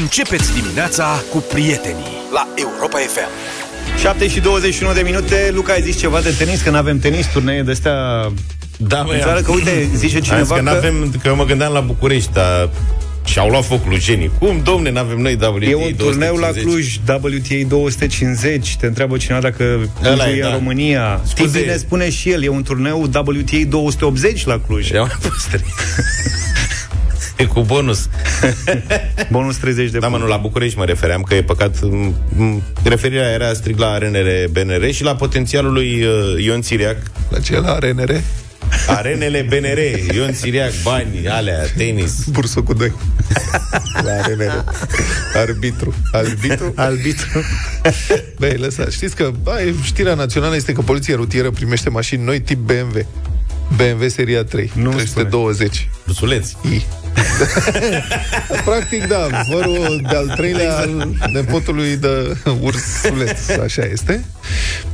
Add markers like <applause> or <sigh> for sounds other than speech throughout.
Începeți dimineața cu prietenii la Europa FM. 7 și 21 de minute Luca, ai zis ceva de tenis, că nu avem tenis, turnee de astea Da, mă, în țară, că uite, zice Am zis cineva că, că, n-avem, că eu mă gândeam la București, dar și-au luat foc clujenii. Cum, domne, n-avem noi WTA e un turneu la 250? Cluj, WTA 250, te întreabă cineva dacă Ăla Clujul e, e în da. România. Scuze. Tibi ne spune și el, e un turneu WTA 280 la Cluj. Ia mai pus trei. E cu bonus. <laughs> Bonus 30 de Da, mă, puncte. nu, la București mă refeream, că e păcat... m- m- Referirea era strict la arenele BNR și la potențialul lui uh, Ion Țiriac. La ce la RNR? Arenele BNR, Ion Țiriac, bani, alea, tenis. Bursul cu doi. <laughs> La RNR. Arbitru. Arbitru? <laughs> Arbitru. Băi, lăsați. Știți că băi, știrea națională este că poliția rutieră primește mașini noi tip BMW. BMW seria 3. Nu 320. Rusuleț. I. <laughs> Practic, da, vărul de-al treilea al nepotului de ursuleț, așa este.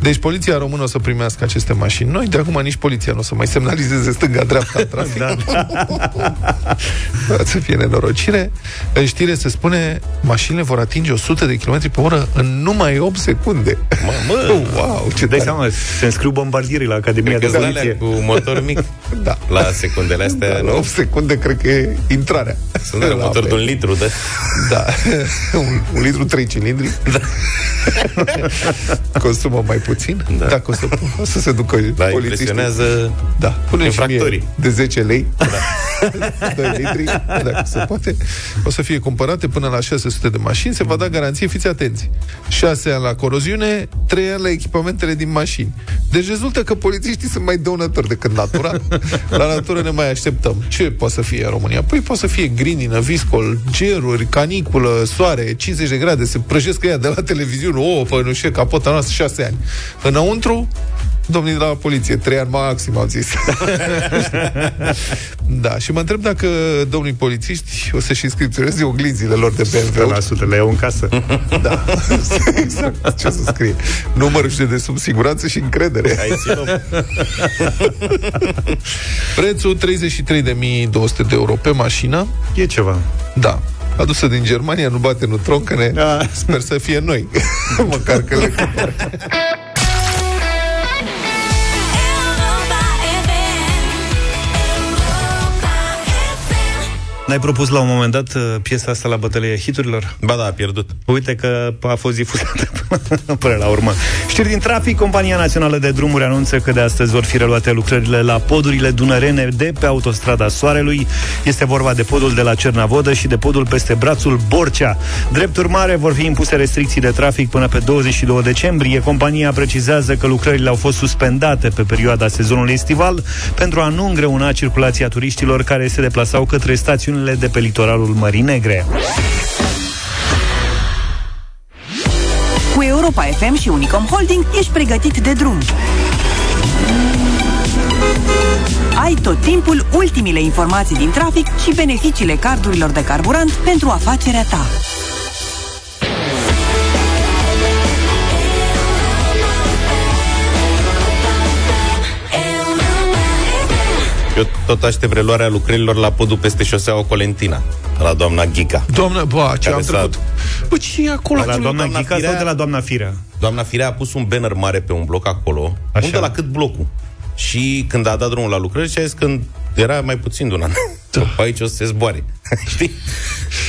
Deci poliția română o să primească aceste mașini noi, de acum nici poliția nu o să mai semnalizeze stânga-dreapta în trafic. Da. <laughs> Să fie nenorocire. În știre se spune mașinile vor atinge 100 de km pe oră în numai 8 secunde. Mă, mă, <laughs> Wow, ce Dai tare. seama, se înscriu bombardierii la Academia Cred de că sunt alea Poliție. cu motor mic. <laughs> Da. La secundele astea, Da, la nu? 8 secunde cred că e intrarea. Sunt alea La motor de un apă. litru, da? Da. un, un litru 3 cilindri. Da. Consumă mai puțin. Da. Dacă o să, o să se ducă Da, polițiștii. impresionează Da, pune și infractorii. mie de 10 lei. Da. <laughs> 2 litri, dacă se poate. O să fie cumpărate până la 600 de mașini, se va da garanție, fiți atenți. 6 ani la coroziune, 3 ani la echipamentele din mașini. Deci rezultă că polițiștii sunt mai dăunători decât natura. La natură ne mai așteptăm. Ce poate să fie în România? Păi poate să fie grinină, viscol, geruri, caniculă, soare, 50 de grade, se prăjesc ea de la televiziune, o, păi nu știu, capota noastră 6 ani. Înăuntru, Domnii de la poliție, trei ani maxim, au zis. <laughs> da, și mă întreb dacă domnii polițiști o să-și inscripționeze oglinzile lor de BMW. 100% le iau în casă. <laughs> Da, <laughs> exact. Ce o să scrie? Numărul și de sub siguranță și încredere. Ai ținut. Prețul 33.200 de euro pe mașină. E ceva. Da. Adusă din Germania, nu bate, nu troncăne. Da. Sper să fie noi. <laughs> Măcar că le cumpăr. N-ai propus la un moment dat uh, piesa asta la bătălia hiturilor? Ba da, a pierdut. Uite că a fost difuzată până- până la urmă. Știri din trafic, Compania Națională de Drumuri anunță că de astăzi vor fi reluate lucrările la podurile dunărene de pe autostrada Soarelui. Este vorba de podul de la Cernavodă și de podul peste brațul Borcea. Drept urmare, vor fi impuse restricții de trafic până pe 22 decembrie. Compania precizează că lucrările au fost suspendate pe perioada sezonului estival pentru a nu îngreuna circulația turiștilor care se deplasau către stațiunile de pe litoralul Mării Negre. Cu Europa FM și Unicom Holding ești pregătit de drum. Ai tot timpul ultimile informații din trafic și beneficiile cardurilor de carburant pentru afacerea ta. Eu tot aștept reluarea lucrărilor la podul peste șoseaua Colentina, la doamna Ghica. Doamnă, bă, ce Care am s-a- trecut? Bă, ce e acolo? De la doamna doamna Ghica Firea? sau de la doamna Firea? Doamna Firea a pus un banner mare pe un bloc acolo, Așa. unde la cât blocul. Și când a dat drumul la lucrări, și a zis că era mai puțin de un an. <laughs> Da. Aici o să se zboare. <laughs> Știi?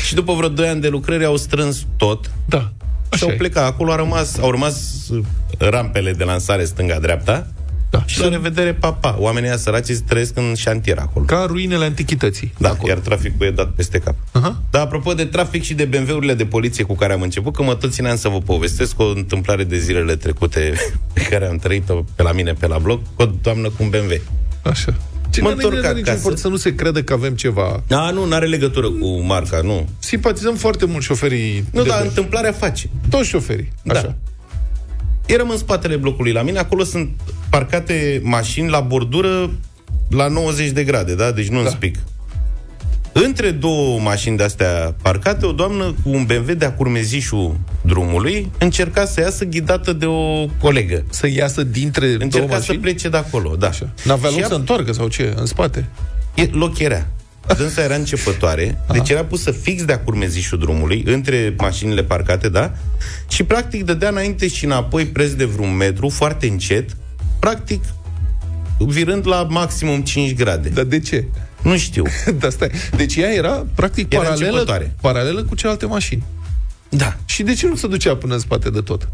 și după vreo 2 ani de lucrări au strâns tot Da, și așa au e. plecat. Acolo au rămas, au rămas uh, rampele de lansare stânga-dreapta Da. și la revedere, papa. Oamenii ăia săraci trăiesc în șantier acolo. Ca ruinele antichității. Da, iar traficul e dat peste cap. Aha. Dar apropo de trafic și de BMW-urile de poliție cu care am început, că mă tot țineam să vă povestesc o întâmplare de zilele trecute <laughs> pe care am trăit-o pe la mine, pe la bloc, cu o doamnă cu un BMW. Așa. Ce Mă nu întorc ne dă niciun acasă. efort să nu se crede că avem ceva. Da, nu, nu are legătură cu marca, nu. Simpatizăm foarte mult șoferii. Nu, de dar băi. întâmplarea face. Toți șoferii. Da. Așa. Eram în spatele blocului la mine, acolo sunt parcate mașini la bordură la 90 de grade, da? Deci nu-mi Da. spic. Între două mașini de-astea parcate, o doamnă cu un BMW de-a curmezișul drumului încerca să iasă ghidată de o colegă. Să iasă dintre două Încerca să mașini? plece de acolo, da. Așa. N-avea Și loc ea- să întoarcă sau ce? În spate? E, loc era. Dânsa era începătoare, deci era pusă fix de-a curmezișul drumului, între mașinile parcate, da? Și practic dădea înainte și înapoi preț de vreun metru, foarte încet, practic virând la maximum 5 grade. Dar de ce? Nu știu. <laughs> Da, stai. Deci ea era, practic, Era paralelă, începătoare. paralelă cu celelalte mașini. Da. Și de ce nu se ducea până în spate de tot?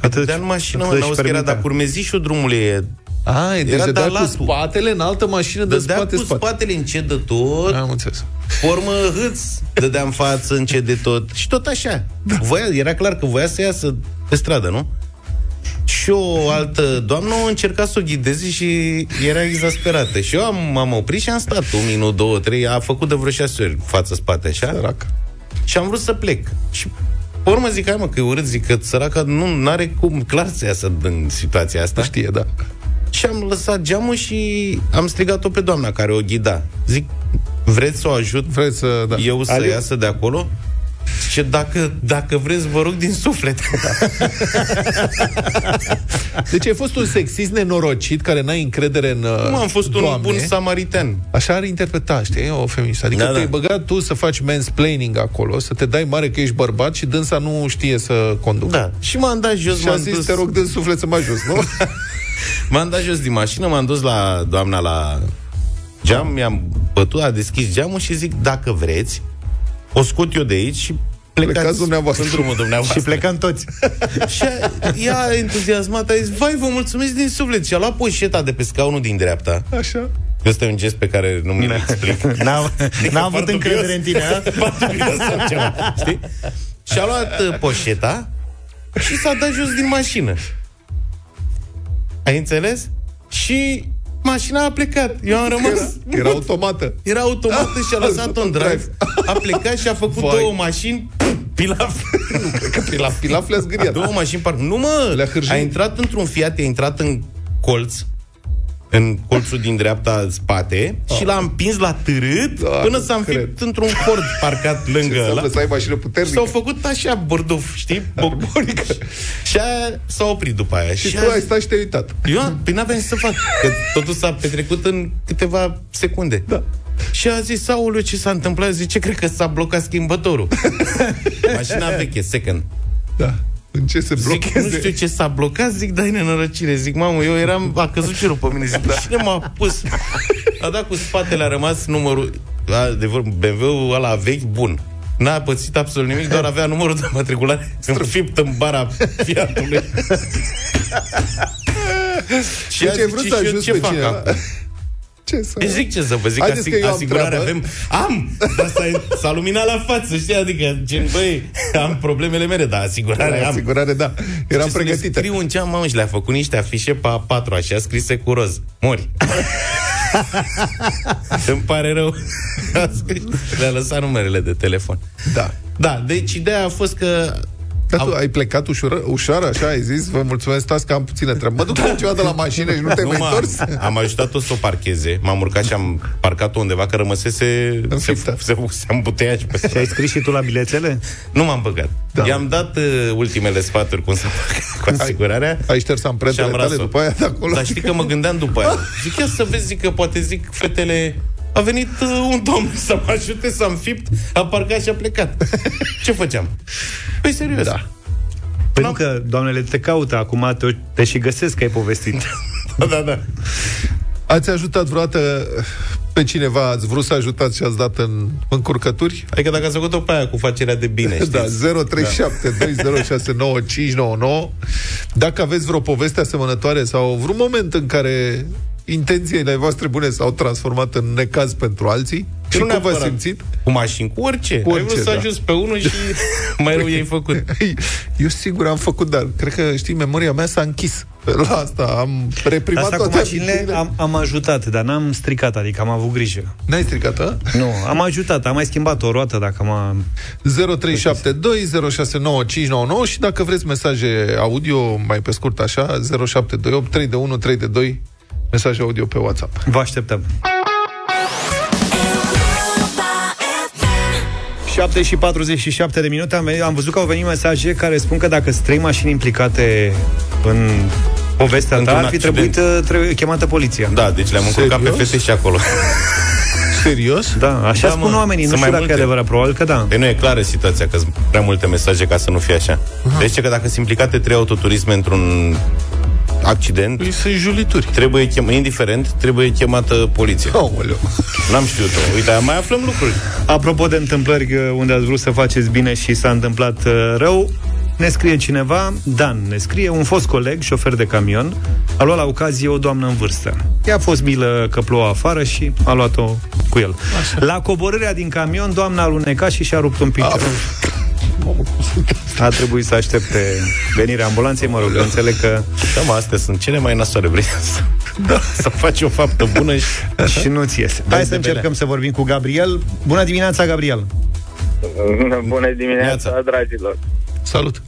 Atât, Dar în mașină, mă, atât n-auzi și că era, permita. dar curmezișul drumului e... A, deci Era dădea cu dalatul. spatele în altă mașină de Dădea spate, cu spate. spatele încet de tot, Am înțeles. formă hâț, dădea în față încet de tot și tot așa. Voia, era clar că voia să iasă pe stradă, nu? Și o altă doamnă o încerca să o ghideze și era exasperată. Și eu am, am oprit și am stat un minut, două, trei, a făcut de vreo șase ori față-spate, așa? Sărac. Și am vrut să plec. Și pe urmă zic, hai mă, că e urât, zic că săraca nu are cum clar să iasă din situația asta. Știe, da. Și am lăsat geamul și am strigat-o pe doamna care o ghida. Zic, vreți să o ajut Vreți să... Da. eu să Ale- iasă de acolo? Și dacă, dacă vreți, vă rog din suflet. <laughs> Deci ai fost un sexist nenorocit care n-ai încredere în Cum am fost un doamne. bun samaritan. Așa ar interpreta, știi, o feministă. Adică Da, da, te-ai da. băgat tu să faci mansplaining acolo, să te dai mare că ești bărbat și dânsa nu știe să conducă. Da. Și m-am dat jos, Și a m-am zis, dus, te rog, din suflet să mă ajut, nu? <laughs> m-am dat jos din mașină, m-am dus la doamna la geam, mi-am bătut, a deschis geamul și zic, dacă vreți, o scot eu de aici și plecați, Plecați dumneavoastră. în drumul dumneavoastră. Și plecăm toți. Și a- ea entuziasmat a zis, vai, vă mulțumesc din suflet. Și a luat poșeta de pe scaunul din dreapta. Așa. Ăsta e un gest pe care nu mi-l explic. <laughs> N-am, n-am avut Foarte încredere dubios. în tine, a? <laughs> Foarte dubios sau ceva, știi? Și a luat uh, poșeta și s-a dat jos din mașină. Ai înțeles? Și mașina a plecat. Eu am rămas... Era, era automată. Era automată și a lăsat-o în drive. A plecat și a făcut Vai. două mașini pilaf. Nu, cred că pilaf, pilaf le-a zgâriat. Două mașini par... Nu, mă! Le-a hârjit. A intrat într-un Fiat, a intrat în colț, în colțul din dreapta în spate și l-a împins la târât Da, până nu s-a cred. înfipt într-un Ford parcat lângă ăla. Înseamnă să ai mașină puternică. S-au făcut așa borduf, știi? Boborică. și aia s-a oprit după aia. Și a tu ai zis- stat și te-ai uitat. eu păi n-aveam ce să fac, că totul s-a petrecut în câteva secunde. Da. Și a zis, aoleu, ce s-a întâmplat? Zice, cred că s-a blocat schimbătorul. <laughs> Mașina veche, second. Da. În ce se Zic, blocheze? nu știu ce s-a blocat, zic, dai nenorocire. Zic, mamă, eu eram, a căzut cerul pe mine. Zic, da. cine m-a pus? A dat cu spatele, a rămas numărul, adevăr, BMW-ul ăla vechi, bun. N-a pățit absolut nimic, doar avea numărul de matriculare înfipt în bara Fiatului. <laughs> și Deci a ai zis, vrut "Și să eu ajuți ce pe fac cineva? Acum? Ce să... Deci zic ce să vă zic, Haideți asig- că eu am asigurare treabă. avem. Am! Dar s-a, s-a luminat la față, știi? Adică, gen, băi, am problemele mele, dar asigurare am. Asigurare, da. Era Și să ne pregătită. Scriu în geam, mamă, și le-a făcut niște afișe pe A4, așa, scrise cu roz. Mori. <laughs> Îmi pare rău. A scris- Le-a lăsat numerele de telefon. Da. Da, deci ideea a fost că Dar tu Am- ai plecat ușor, ușor, așa, ai zis, vă mulțumesc, stați că am puțină treabă. Mă duc cu ceva de la mașină și nu te-ai mai m-am- întors? am ajutat-o să o parcheze, m-am urcat și am parcat-o undeva că rămăsese se, Înfiptă. se, se îmbuteia și pe Și ai scris și tu la bilețele? Nu m-am băgat. Da. Da. I-am dat uh, ultimele sfaturi cum să fac <laughs> cu asigurarea. Ai șters amprentele Și am tale ras-o. după aia de acolo? Dar știi că mă gândeam după aia. Zic, ia să vezi, zic că poate zic fetele a venit uh, un domn <laughs> să mă ajute să am fipt, a parcat și a plecat. <laughs> Ce făceam? Păi serios. Da. Păi nu că doamnele te caută acum, te, te și găsesc că ai povestit. <laughs> da, da, da. Ați ajutat vreodată pe cineva, ați vrut să ajutați și ați dat în încurcături? Adică dacă ați făcut-o pe aia cu facerea de bine, știți? Da, 0372069599. Dacă aveți vreo poveste asemănătoare sau vreun moment în care intențiile voastre bune s-au transformat în necaz pentru alții, și nu cum v-ați neapărat simțit? Cu mașini, cu orice. Cu Ai orice, vrut să da. ajuți pe unul și <laughs> mai rău ei făcut. Eu sigur am făcut, dar cred că, știi, memoria mea s-a închis. La asta am reprimat Asta cu toate mașinile amintire. am, am ajutat, dar n-am stricat, adică am avut grijă. N-ai stricat, a? Nu, am ajutat, am mai schimbat o roată dacă m-a... 0372069599 și dacă vreți mesaje audio, mai pe scurt așa, 0728 3 de 1 3 de 2 mesaje audio pe WhatsApp. Vă așteptăm. 7 și 47 de minute am, am văzut că au venit mesaje care spun că dacă sunt trei mașini implicate în povestea ta, Într-un ar fi accident. trebuit uh, trebuie, chemată poliția. Da, deci le-am încurcat pe Serios? fete și acolo. <laughs> Serios? Da, așa Da, spun mă, oamenii, nu sunt știu mai dacă e multe. adevărat, probabil că da. Păi nu e clară situația, că sunt prea multe mesaje ca să nu fie așa. Deci zice că dacă sunt implicate trei autoturisme într-un accident, Păi sunt julituri. trebuie chem- indiferent, trebuie chemată poliția. Aoleu. N-am știut-o. Uite, mai aflăm lucruri. Apropo de întâmplări uh, unde ați vrut să faceți bine și s-a întâmplat uh, rău, ne scrie cineva, Dan ne scrie, un fost coleg, șofer de camion, a luat la ocazie o doamnă în vârstă. Ea a fost milă că plouă afară și a luat-o cu el. La coborârea din camion, doamna a alunecat și și-a rupt un picior. A trebuit să aștepte venirea ambulanței, mă rog, eu înțeleg că Da, mă, astea sunt cele mai nasoare. Vrei să, da. <laughs> să faci o faptă bună și... și nu-ți iese. Hai să de încercăm belea. să vorbim cu Gabriel. Bună dimineața, Gabriel! <laughs> Bună dimineața, Neața. dragilor! Salut.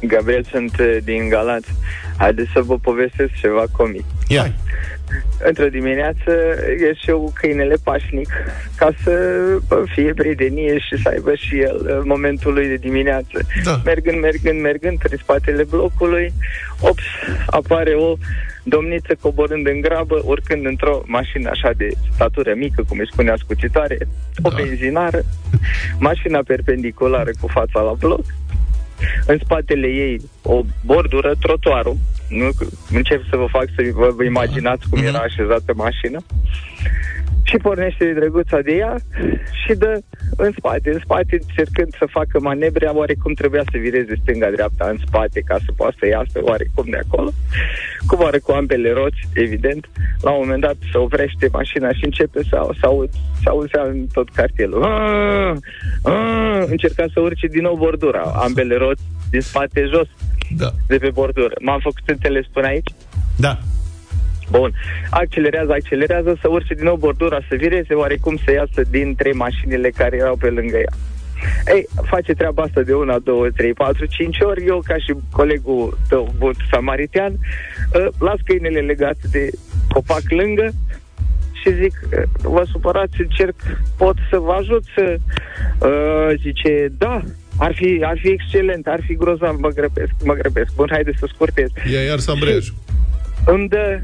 Gabriel sunt uh, din Galați. Haideți să vă povestesc ceva comic. Ia. Într-o dimineață ies eu câinele pașnic ca să bă, fie prietenie și să aibă și el uh, momentul lui de dimineață. Da. Mergând, mergând, mergând prin spatele blocului, ops, apare o domniță coborând în grabă, urcând într-o mașină așa de statură mică, cum îi spunea scuțitoare, o Da. benzinară, mașina perpendiculară cu fața la bloc, în spatele ei o bordură, trotuarul. Nu, încep să vă fac să vă, vă imaginați cum era așezată mașina. Și pornește de drăguța de ea și dă în spate, în spate, încercând să facă manebre, oarecum trebuia să vireze stânga-dreapta în spate ca să poată să iasă oarecum de acolo. Coboară cu ambele roți, evident. La un moment dat se oprește mașina și începe să, să, aud, să auzea în tot cartierul. "Ah, ah", Încerca să urce din nou bordura, ambele roți din spate jos, Da. de pe bordură. M-am făcut înțeles până aici? Da. Bun. Accelerează, accelerează, să urce din nou bordura, să vireze, oarecum să iasă dintre mașinile care erau pe lângă ea. Ei, face treaba asta de una, două, trei, patru, cinci ori. Eu, ca și colegul tău, bun samaritean, uh, las câinele legat de copac lângă și zic, uh, vă supărați, încerc, pot să vă ajut să... Uh, zice, da, ar fi, ar fi excelent, ar fi grozav, mă grăbesc, mă grăbesc. Bun, haide să scurtez Ia iar ambreiajul. îmi dă,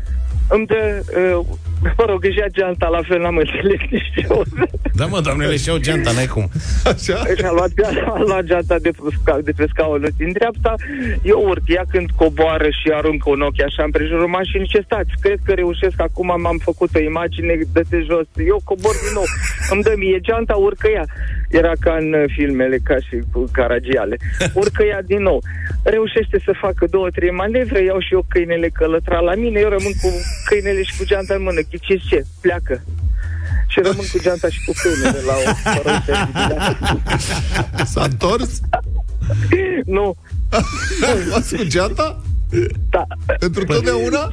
îmi dă, uh, mă rog, își ia geanta, la fel n-am înțeles nici eu. Da, mă, doamnele, și-au geanta, n-ai cum. Așa? Își a luat, a luat geanta de, pe sca- de pe scaunul din dreapta, eu urc, ea când coboară și aruncă un ochi așa împrejurul mașinii, ce stați, cred că reușesc, acum m-am făcut o imagine, dă-te jos, eu cobor din nou, îmi dă mie geanta, urcă ea. Era ca în uh, filmele, ca și cu Caragiale. Urcă ea din nou. Reușește să facă două, trei manevre, iau și eu câinele călătra la mine, eu rămân cu câinele și cu geanta în mână. Ghiciți ce? Pleacă. Și rămân cu geanta și cu câinele la o oră S-a întors? Nu, <laughs> Luați cu geanta? Da. Pentru totdeauna?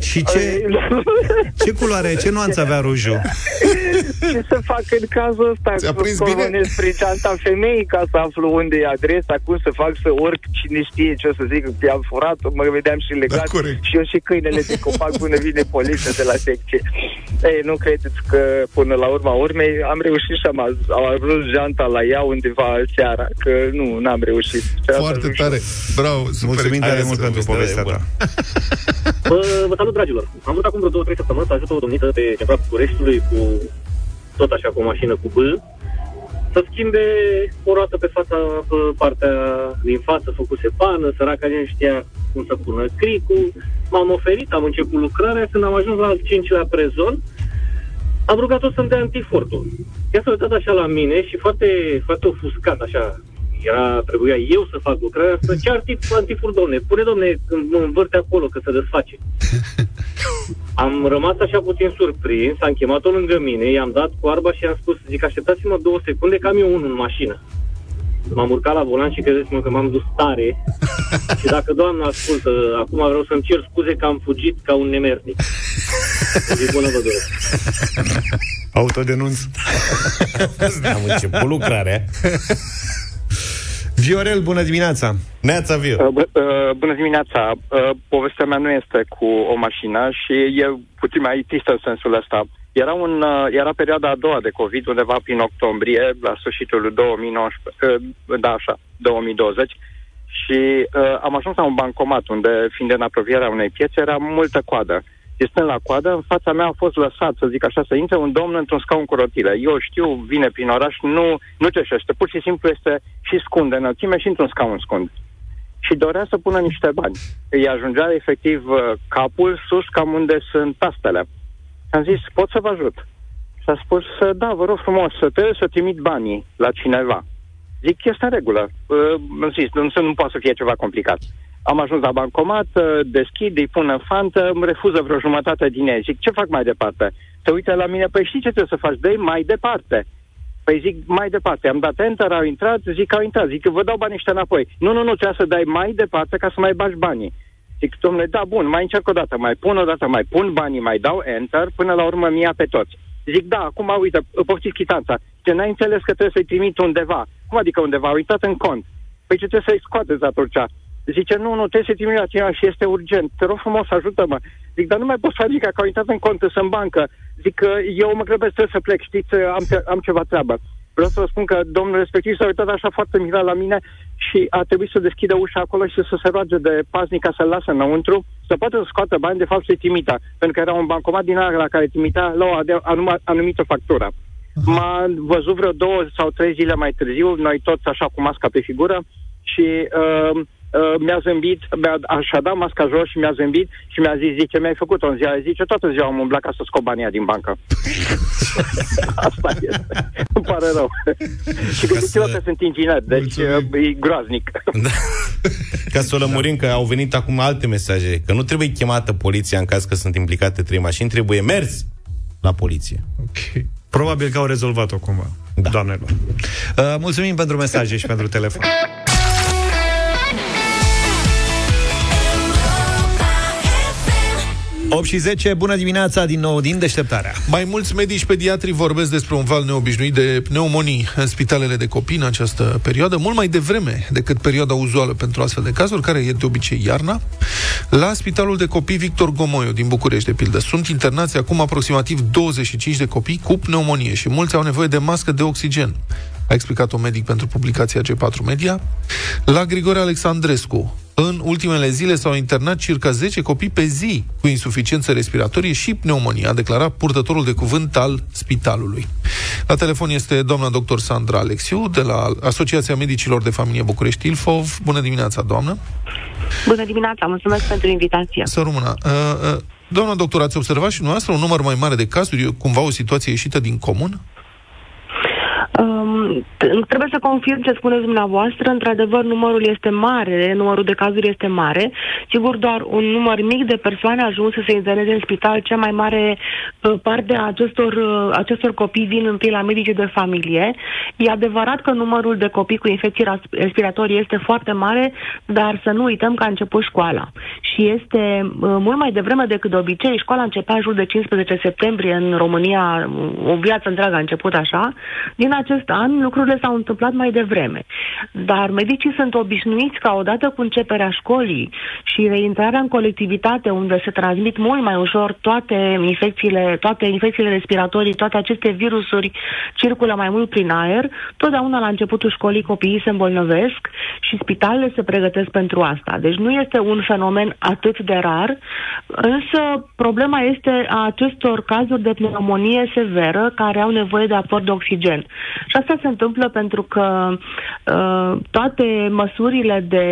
Și ce, <laughs> ce culoare, ce nuanță avea rujul? Ce să fac în cazul ăsta? Ți-a prins Să bine? coronez prin geanta femeii ca să aflu unde e adresa, cum să fac să urc, cine știe ce o să zic, că i-am furat mă vedeam și legat Da, corect. și eu și câinele de copac până vine poliția de la secție. Ei, nu credeți că până la urma urmei am reușit și am, az- am ajuns geanta la ea undeva seara, că nu, n-am reușit. Trebuia să Foarte ajung și tare. Bravo, super. Mulțumim Hai tare să mult pentru povestea povestea e ta. <laughs> Bă, vă salut, dragilor. Am vrut acum vreo două, trei săptămâni să ajut o domniță pe ceva Bucureștiului cu tot așa cu o mașină cu B să schimbe o roată pe fața, pe partea din față, făcuse pană, săraca nu știa cum să pună cricul. M-am oferit, am început lucrarea, când am ajuns la al cincilea prezon, am rugat-o să-mi dea antifortul. Ea s-a uitat așa la mine și foarte, foarte ofuscat, așa, era, trebuia eu să fac lucrarea asta. Ce artip antifur, domne? Pune, domne, când mă învârte acolo, că se desface. <laughs> Am rămas așa puțin surprins, am chemat-o lângă mine, i-am dat cu arba și i-am spus, zic, așteptați-mă două secunde că am eu unul în mașină. M-am urcat la volan și credeți-mă că m-am dus tare <laughs> și dacă doamna ascultă, acum vreau să-mi cer scuze că am fugit ca un nemernic. <laughs> O zi bună vă doresc. Autodenunț. Am început lucrarea. Viorel, bună dimineața! Neața, Viu. Uh, bă- uh, Bună dimineața! Uh, Povestea mea nu este cu o mașină și e puțin mai tristă în sensul ăsta. Era, un, uh, era perioada a doua de COVID, undeva prin octombrie, la sfârșitul 2019, uh, da, așa, 2020, și uh, am ajuns la un bancomat unde, fiind în apropierea unei piețe, era multă coadă. Și stând la coadă, în fața mea a fost lăsat, să zic așa, să intre un domn într-un scaun cu rotile. Eu știu, vine prin oraș, nu, nu ceșește, pur și simplu este și scund de înălțime și într-un scaun scund. Și dorea să pună niște bani. Îi ajungea efectiv uh, capul sus cam unde sunt tastele. Și am zis, pot să vă ajut? Și a spus, da, vă rog frumos, să trebuie să trimit banii la cineva. Zic, este în regulă. Uh, am zis, nu, nu poate să fie ceva complicat. Am ajuns la bancomat, uh, deschid, îi pun în fantă, îmi refuză vreo jumătate din ei. Zic, ce fac mai departe? Se uită la mine, păi știi ce trebuie să faci? dă mai departe. Păi zic, mai departe. Am dat enter, au intrat, zic, au intrat. Zic, vă dau banii ăștia înapoi. Nu, nu, nu, trebuie să dai mai departe ca să mai bagi banii. Zic, domnule, da, bun, mai încerc o dată, mai pun o dată, mai pun banii, mai dau enter, până la urmă mi-ia pe toți. Zic, da, acum, uite, poftiți chitanța. Ce n-ai înțeles că trebuie să-i trimit undeva. Cum adică undeva? Au uitat în cont. Păi ce trebuie să-i scoateți atunci? Zice, nu, nu, trebuie să trimit la cineva și este urgent. Te rog frumos, ajută-mă. Zic, dar nu mai pot să zic că au intrat în cont, sunt în bancă. Zic că eu mă grăbesc, trebuie să plec, știți, am, am ceva treabă. Vreau să vă spun că domnul respectiv s-a uitat așa foarte mirat la mine și a trebuit să deschidă ușa acolo și să se roage de paznic ca să-l lasă înăuntru, să poată să scoată bani, de fapt să-i trimită. Pentru că era un bancomat din ala la care trimitea la o anumită factură. M-a văzut vreo două sau trei zile mai târziu, noi toți așa cu masca pe figură și uh, uh, mi-a zâmbit, mi-a, așa dat masca jos și mi-a zâmbit și mi-a zis, zice, mi-ai făcut o ziua, zice, toată ziua am umblat ca să scot banii din bancă. <laughs> Asta este. Îmi pare rău. și gândiți-vă să... că sunt inginer, deci Mulțumim. e groaznic. Da. Ca să o lămurim că au venit acum alte mesaje, că nu trebuie chemată poliția în caz că sunt implicate trei mașini, trebuie mers la poliție. Ok. Probabil că au rezolvat-o cumva, da. doamnelor. Uh, mulțumim pentru mesaje și pentru telefon. 8 și 10, bună dimineața din nou din deșteptarea. Mai mulți medici pediatri vorbesc despre un val neobișnuit de pneumonii în spitalele de copii în această perioadă, mult mai devreme decât perioada uzuală pentru astfel de cazuri, care e de obicei iarna. La Spitalul de Copii Victor Gomoiu din București, de pildă, sunt internați acum aproximativ 25 de copii cu pneumonie și mulți au nevoie de mască de oxigen a explicat un medic pentru publicația G4 Media. La Grigore Alexandrescu, în ultimele zile s-au internat circa 10 copii pe zi cu insuficiență respiratorie și pneumonie, a declarat purtătorul de cuvânt al spitalului. La telefon este doamna doctor Sandra Alexiu de la Asociația Medicilor de Familie București Ilfov. Bună dimineața, doamnă! Bună dimineața, mulțumesc pentru invitație. Să rămână. Uh, uh, doamna doctor, ați observat și noastră un număr mai mare de cazuri, cumva o situație ieșită din comun? Um, trebuie să confirm ce spuneți dumneavoastră. Într-adevăr, numărul este mare, numărul de cazuri este mare. Sigur, doar un număr mic de persoane ajuns să se interneze în spital. Cea mai mare uh, parte a acestor, uh, acestor copii vin întâi la medici de familie. E adevărat că numărul de copii cu infecții respiratorii este foarte mare, dar să nu uităm că a început școala. Și este uh, mult mai devreme decât de obicei. Școala începea în jur de 15 septembrie în România, o viață întreagă a început așa. Din acest an lucrurile s-au întâmplat mai devreme. Dar medicii sunt obișnuiți ca odată cu începerea școlii și reintrarea în colectivitate unde se transmit mult mai ușor toate infecțiile, toate infecțiile respiratorii, toate aceste virusuri circulă mai mult prin aer, totdeauna la începutul școlii copiii se îmbolnăvesc și spitalele se pregătesc pentru asta. Deci nu este un fenomen atât de rar, însă problema este a acestor cazuri de pneumonie severă care au nevoie de aport de oxigen. Și asta se întâmplă pentru că uh, toate măsurile de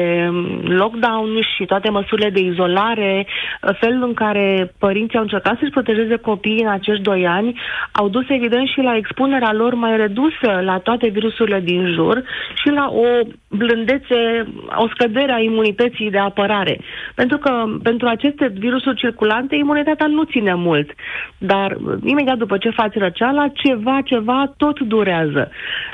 lockdown și toate măsurile de izolare, uh, felul în care părinții au încercat să-și protejeze copiii în acești doi ani, au dus evident și la expunerea lor mai redusă la toate virusurile din jur și la o blândețe, o scădere a imunității de apărare. Pentru că pentru aceste virusuri circulante, imunitatea nu ține mult. Dar imediat după ce faci răceala, ceva, ceva tot durează.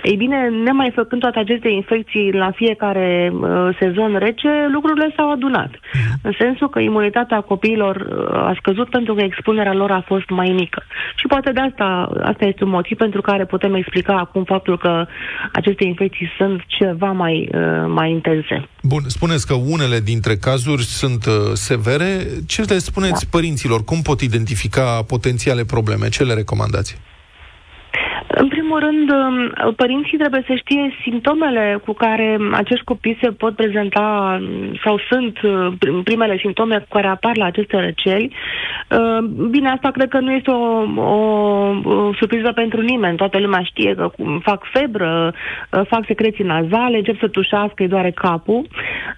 Ei bine, nemai făcând toate aceste infecții la fiecare uh, sezon rece, lucrurile s-au adunat. Mhm. În sensul că imunitatea copiilor uh, a scăzut pentru că expunerea lor a fost mai mică. Și poate de asta, asta este un motiv pentru care putem explica acum faptul că aceste infecții sunt ceva mai, uh, mai intense. Bun, spuneți că unele dintre cazuri sunt uh, severe. Ce le spuneți da. părinților? Cum pot identifica potențiale probleme? Ce le recomandați? În primul primul rând, um, părinții trebuie să știe simptomele cu care acești copii se pot prezenta um, sau sunt uh, primele simptome cu care apar la aceste răceli. Uh, bine, asta cred că nu este o, o, o surpriză pentru nimeni. Toată lumea știe că fac febră, uh, fac secreții nazale, încep să tușească, îi doare capul.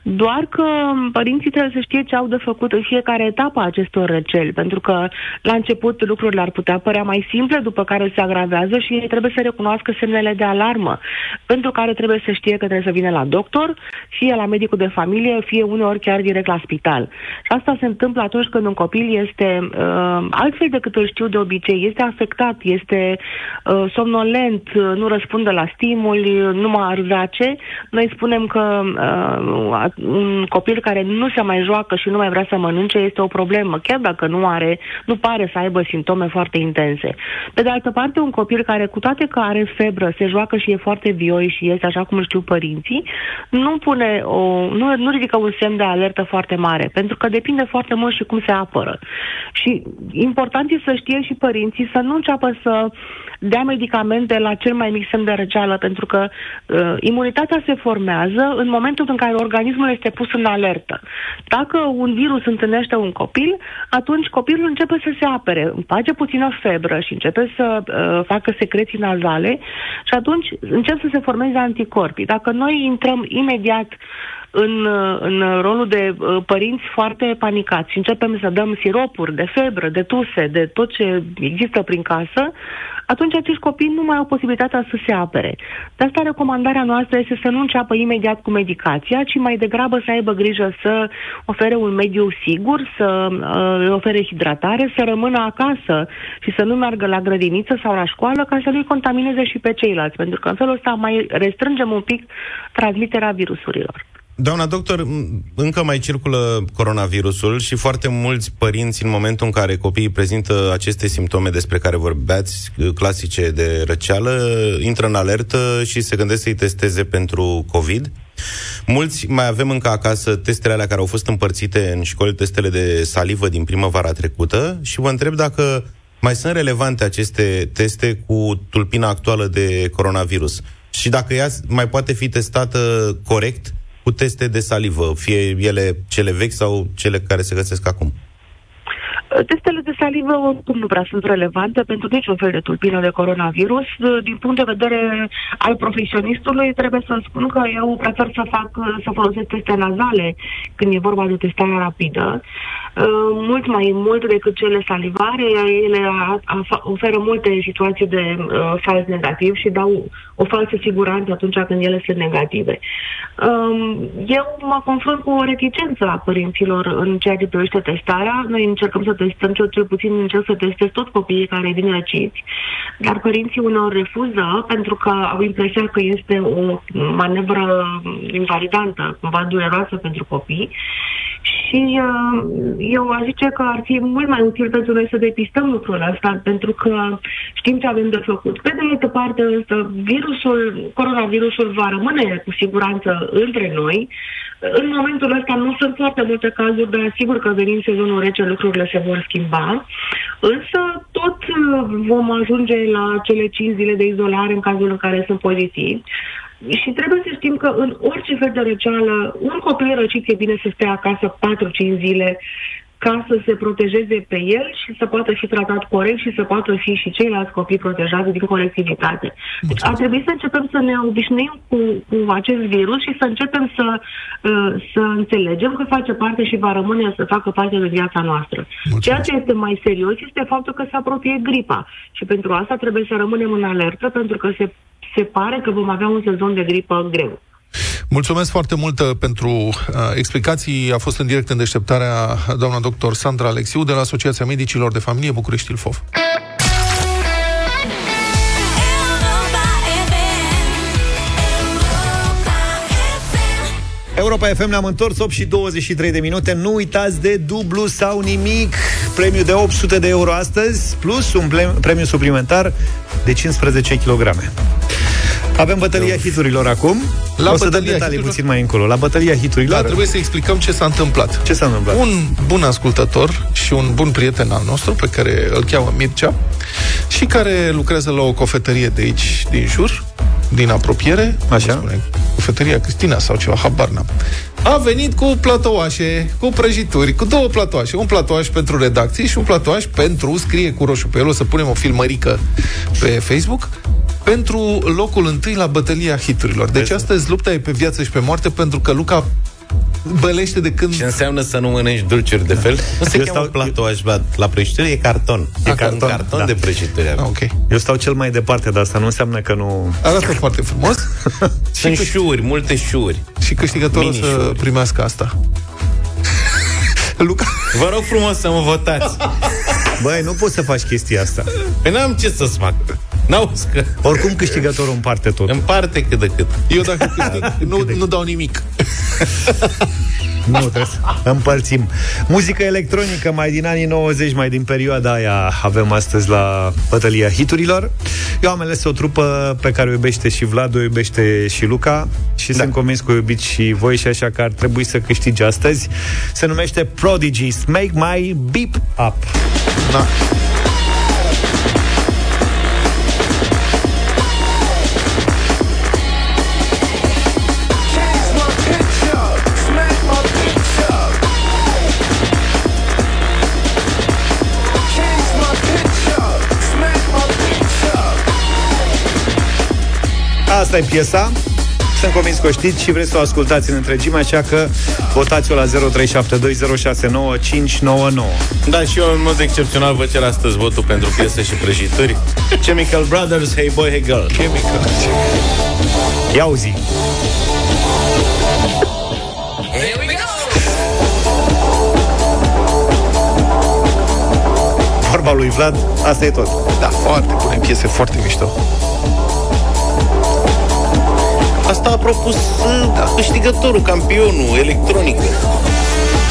Doar că părinții trebuie să știe ce au de făcut în fiecare etapă a acestor răceli, pentru că la început lucrurile ar putea părea mai simple, după care se agravează și ei trebuie să recunoască semnele de alarmă, pentru care trebuie să știe că trebuie să vină la doctor, fie la medicul de familie, fie uneori chiar direct la spital. Și asta se întâmplă atunci când un copil este uh, altfel decât îl știu de obicei, este afectat, este uh, somnolent, uh, nu răspunde la stimuli, nu mai arzace. Noi spunem că uh, un copil care nu se mai joacă și nu mai vrea să mănânce este o problemă, chiar dacă nu are, nu pare să aibă simptome foarte intense. Pe de altă parte, un copil care, cu toate că are febră, se joacă și e foarte vioi și este așa cum îl știu părinții, nu pune o, nu, nu ridică un semn de alertă foarte mare, pentru că depinde foarte mult și cum se apără. Și important e să știe și părinții să nu înceapă să dea medicamente la cel mai mic semn de răceală, pentru că uh, imunitatea se formează în momentul în care organismul este pus în alertă. Dacă un virus întâlnește un copil, atunci copilul începe să se apere, face puțină febră și începe să uh, facă secreții nazale și atunci încep să se formeze anticorpii. Dacă noi intrăm imediat în, în rolul de uh, părinți foarte panicați și începem să dăm siropuri de febră, de tuse, de tot ce există prin casă, atunci acești copii nu mai au posibilitatea să se apere. De asta recomandarea noastră este să nu înceapă imediat cu medicația, ci mai degrabă să aibă grijă să ofere un mediu sigur, să uh, ofere hidratare, să rămână acasă și să nu meargă la grădiniță sau la școală ca să nu-i contamineze și pe ceilalți, pentru că în felul ăsta mai restrângem un pic transmiterea virusurilor. Doamna doctor, încă mai circulă coronavirusul și foarte mulți părinți, în momentul în care copiii prezintă aceste simptome despre care vorbeați, clasice de răceală, intră în alertă și se gândesc să-i testeze pentru COVID. Mulți mai avem încă acasă testele alea care au fost împărțite în școli, testele de salivă din primăvara trecută și vă întreb dacă mai sunt relevante aceste teste cu tulpina actuală de coronavirus și dacă ea mai poate fi testată corect cu teste de salivă, fie ele cele vechi sau cele care se găsesc acum? Testele de salivă oricum nu prea sunt relevante pentru niciun fel de tulpină de coronavirus. Din punct de vedere al profesionistului, trebuie să spun că eu prefer să fac, să folosesc teste nazale când e vorba de testare rapidă. Uh, mult mai mult decât cele salivare, ele a, a, oferă multe situații de uh, fals negativ și dau o falsă siguranță atunci când ele sunt negative. Um, eu mă confrunt cu o reticență a părinților în ceea ce privește testarea. Noi încercăm să testăm, cel, cel puțin încerc să testez tot copiii care vin răciți, dar părinții uneori refuză pentru că au impresia că este o manevră invalidantă, cumva dureroasă pentru copii și uh, eu aș zice că ar fi mult mai util pentru noi să depistăm lucrul ăsta, pentru că știm ce avem de făcut. Pe de altă parte, însă, virusul, coronavirusul va rămâne cu siguranță între noi. În momentul ăsta nu sunt foarte multe cazuri, dar sigur că venind sezonul rece, lucrurile se vor schimba. Însă tot uh, vom ajunge la cele 5 zile de izolare în cazul în care sunt pozitivi. Și trebuie să știm că în orice fel de răceală, un copil răcit e bine să stea acasă 4-5 zile ca să se protejeze pe el și să poată fi tratat corect și să poată fi și ceilalți copii protejați din colectivitate. Deci ar trebui să începem să ne obișnuim cu, cu acest virus și să începem să, uh, să înțelegem că face parte și va rămâne să facă parte din viața noastră. Mulțumesc. Ceea ce este mai serios este faptul că se apropie gripa și pentru asta trebuie să rămânem în alertă pentru că se se pare că vom avea un sezon de gripă greu. Mulțumesc foarte mult uh, pentru uh, explicații. A fost în direct în deșteptarea doamna doctor Sandra Alexiu de la Asociația Medicilor de Familie București Ilfov. Europa FM ne-am întors 8 și 23 de minute Nu uitați de dublu sau nimic Premiu de 800 de euro astăzi Plus un premiu suplimentar de 15 kg avem bătălia hiturilor acum. La o să dăm detalii hiturilor? puțin mai încolo. La bătălia hiturilor. Da, trebuie să explicăm ce s-a întâmplat. Ce s-a întâmplat? Un bun ascultător și un bun prieten al nostru, pe care îl cheamă Mircea, și care lucrează la o cofetărie de aici, din jur, din apropiere. Așa. cum spune, Cofetăria Cristina sau ceva, habar n-am. A venit cu platouașe, cu prăjituri, cu două platouașe. Un platouaș pentru redacție și un platouaș pentru, scrie cu roșu pe el, o să punem o filmărică pe Facebook, pentru locul întâi la bătălia hiturilor. Deci astăzi lupta e pe viață și pe moarte pentru că Luca bălește de când... Ce înseamnă să nu mănânci dulciuri de fel? Nu se Eu cheamă stau- platouaj, bă, la prăjituri e carton. E Ah, ca un carton, carton da. de prăjituri. Ah, ok. Eu stau cel mai departe de asta, nu înseamnă că nu... Arată foarte frumos <laughs> Sunt șuri, multe șuri. și câștigătorul să Mini-șuri. primească asta. <laughs> Luca, Vă rog frumos să mă votați. Băi, nu poți să faci chestia asta. Păi n-am ce să-ți fac. N-auzi că Oricum câștigătorul împarte tot. în parte cât de cât. eu dacă câștig, nu, nu dau nimic. <laughs> Nu, trebuie să împărțim. Muzică electronică mai din anii 90, mai din perioada aia avem astăzi la bătălia hiturilor. Eu am ales o trupă pe care o iubește și Vlad, o iubește și Luca și da. sunt convins că o iubiți și voi și așa că ar trebui să câștige astăzi. Se numește Prodigies, Make My Beep Up. Da. Asta e piesa. Sunt convins că o știți și vreți să o ascultați în întregime, așa că votați-o la 0372069599. Da, și eu în mod excepțional vă cer astăzi votul pentru piese și prăjituri. Chemical Brothers, Hey Boy, Hey Girl. Chemical. Ia uzi. Vorba lui Vlad, asta e tot. Da, foarte bune piese, foarte mișto. Asta a propus da. câștigătorul, campionul, electronică.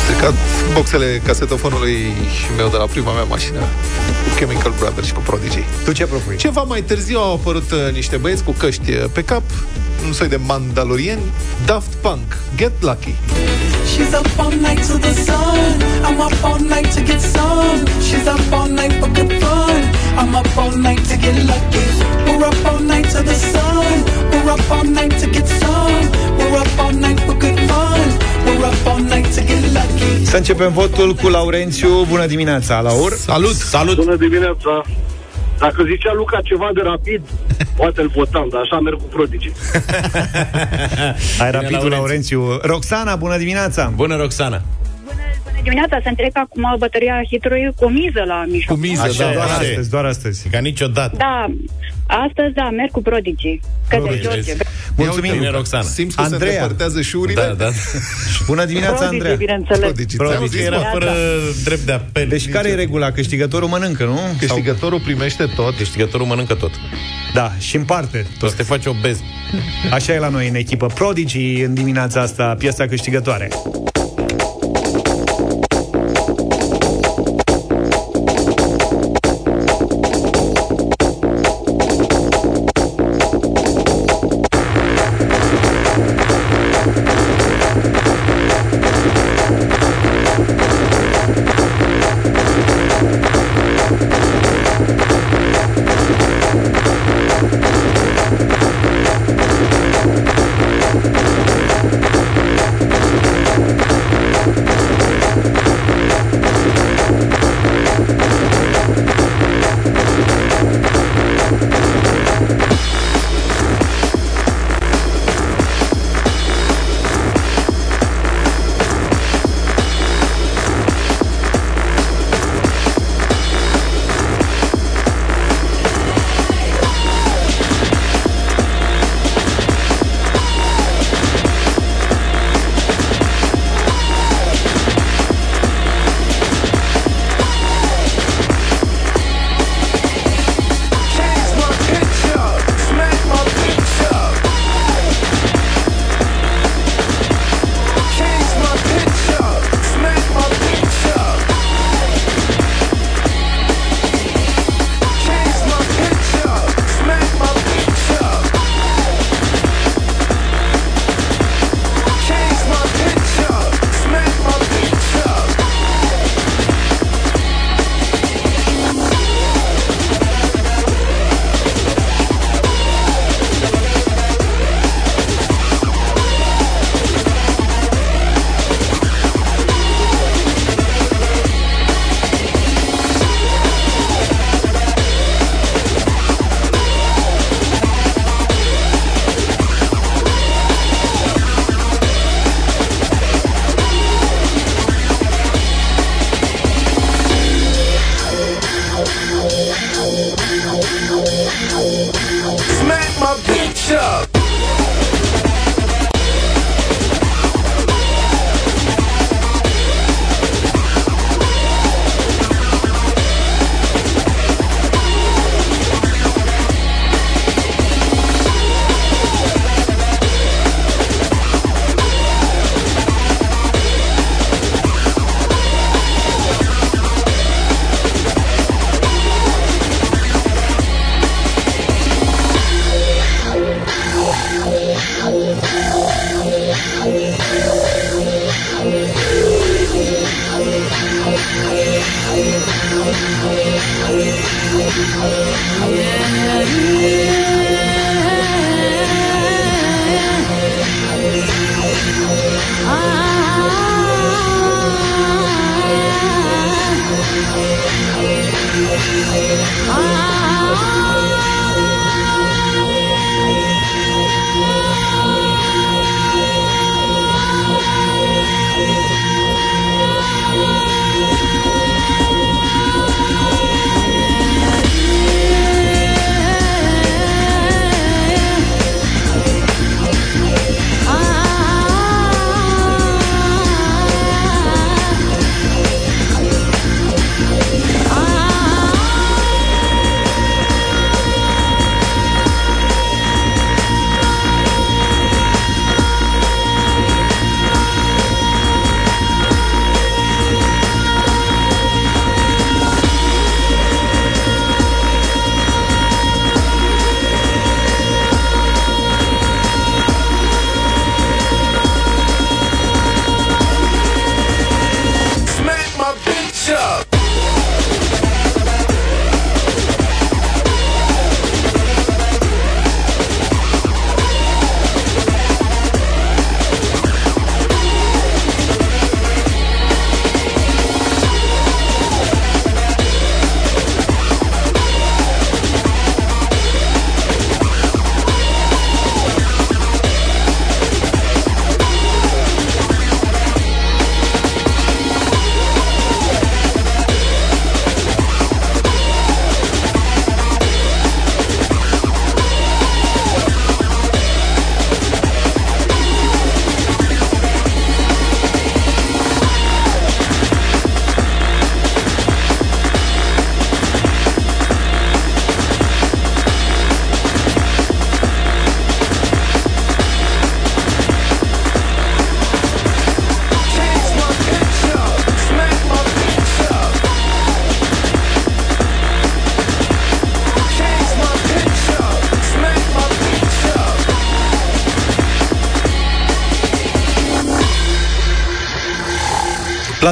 Stricat boxele casetofonului meu de la prima mea mașină cu Chemical Brothers și cu Prodigy. Tu ce propui? Ceva mai târziu au apărut uh, niște băieți cu căști uh, pe cap, un soi de mandalorieni, Daft Punk, Get Lucky. She's up all night to the sun. I'm up all night to get some. She's up all night for good fun. I'm up all night to get lucky. We're up all night to the sun. We're up all night to get some. We're up all night for good fun. We're up all night to get lucky. Să începem votul cu Laurențiu. Bună dimineața, Laur. Salut! Salut! Bună dimineața! Dacă zicea Luca ceva de rapid, poate îl votam, dar așa merg cu Prodigy. <laughs> Ai rapidul, Laurențiu. Laurențiu. Roxana, bună dimineața. Bună, Roxana. Bună dimineața, să întrec acum bătăria hitului cu o miză la mijloc. Cu miză, Așa da, e, Doar așa e. astăzi, doar astăzi. Ca niciodată. Da, astăzi, da, merg cu Prodigy. Către Prodigy. George. Mulțumim. Bine, Roxana. Simți că se Andreea. îndepărtează șurile? Da, da. <laughs> Bună dimineața, Prodigy, Andreea. bineînțeles. Prodigy. ți-am Prodigy zis, Era mă. fără drept de apel. Deci care e regula? Câștigătorul mănâncă, nu? Sau... Câștigătorul primește tot. Câștigătorul mănâncă tot. Da, și împarte. O să te faci obez. Așa e la noi în echipă. Prodigy în dimineața asta, piesa câștigătoare.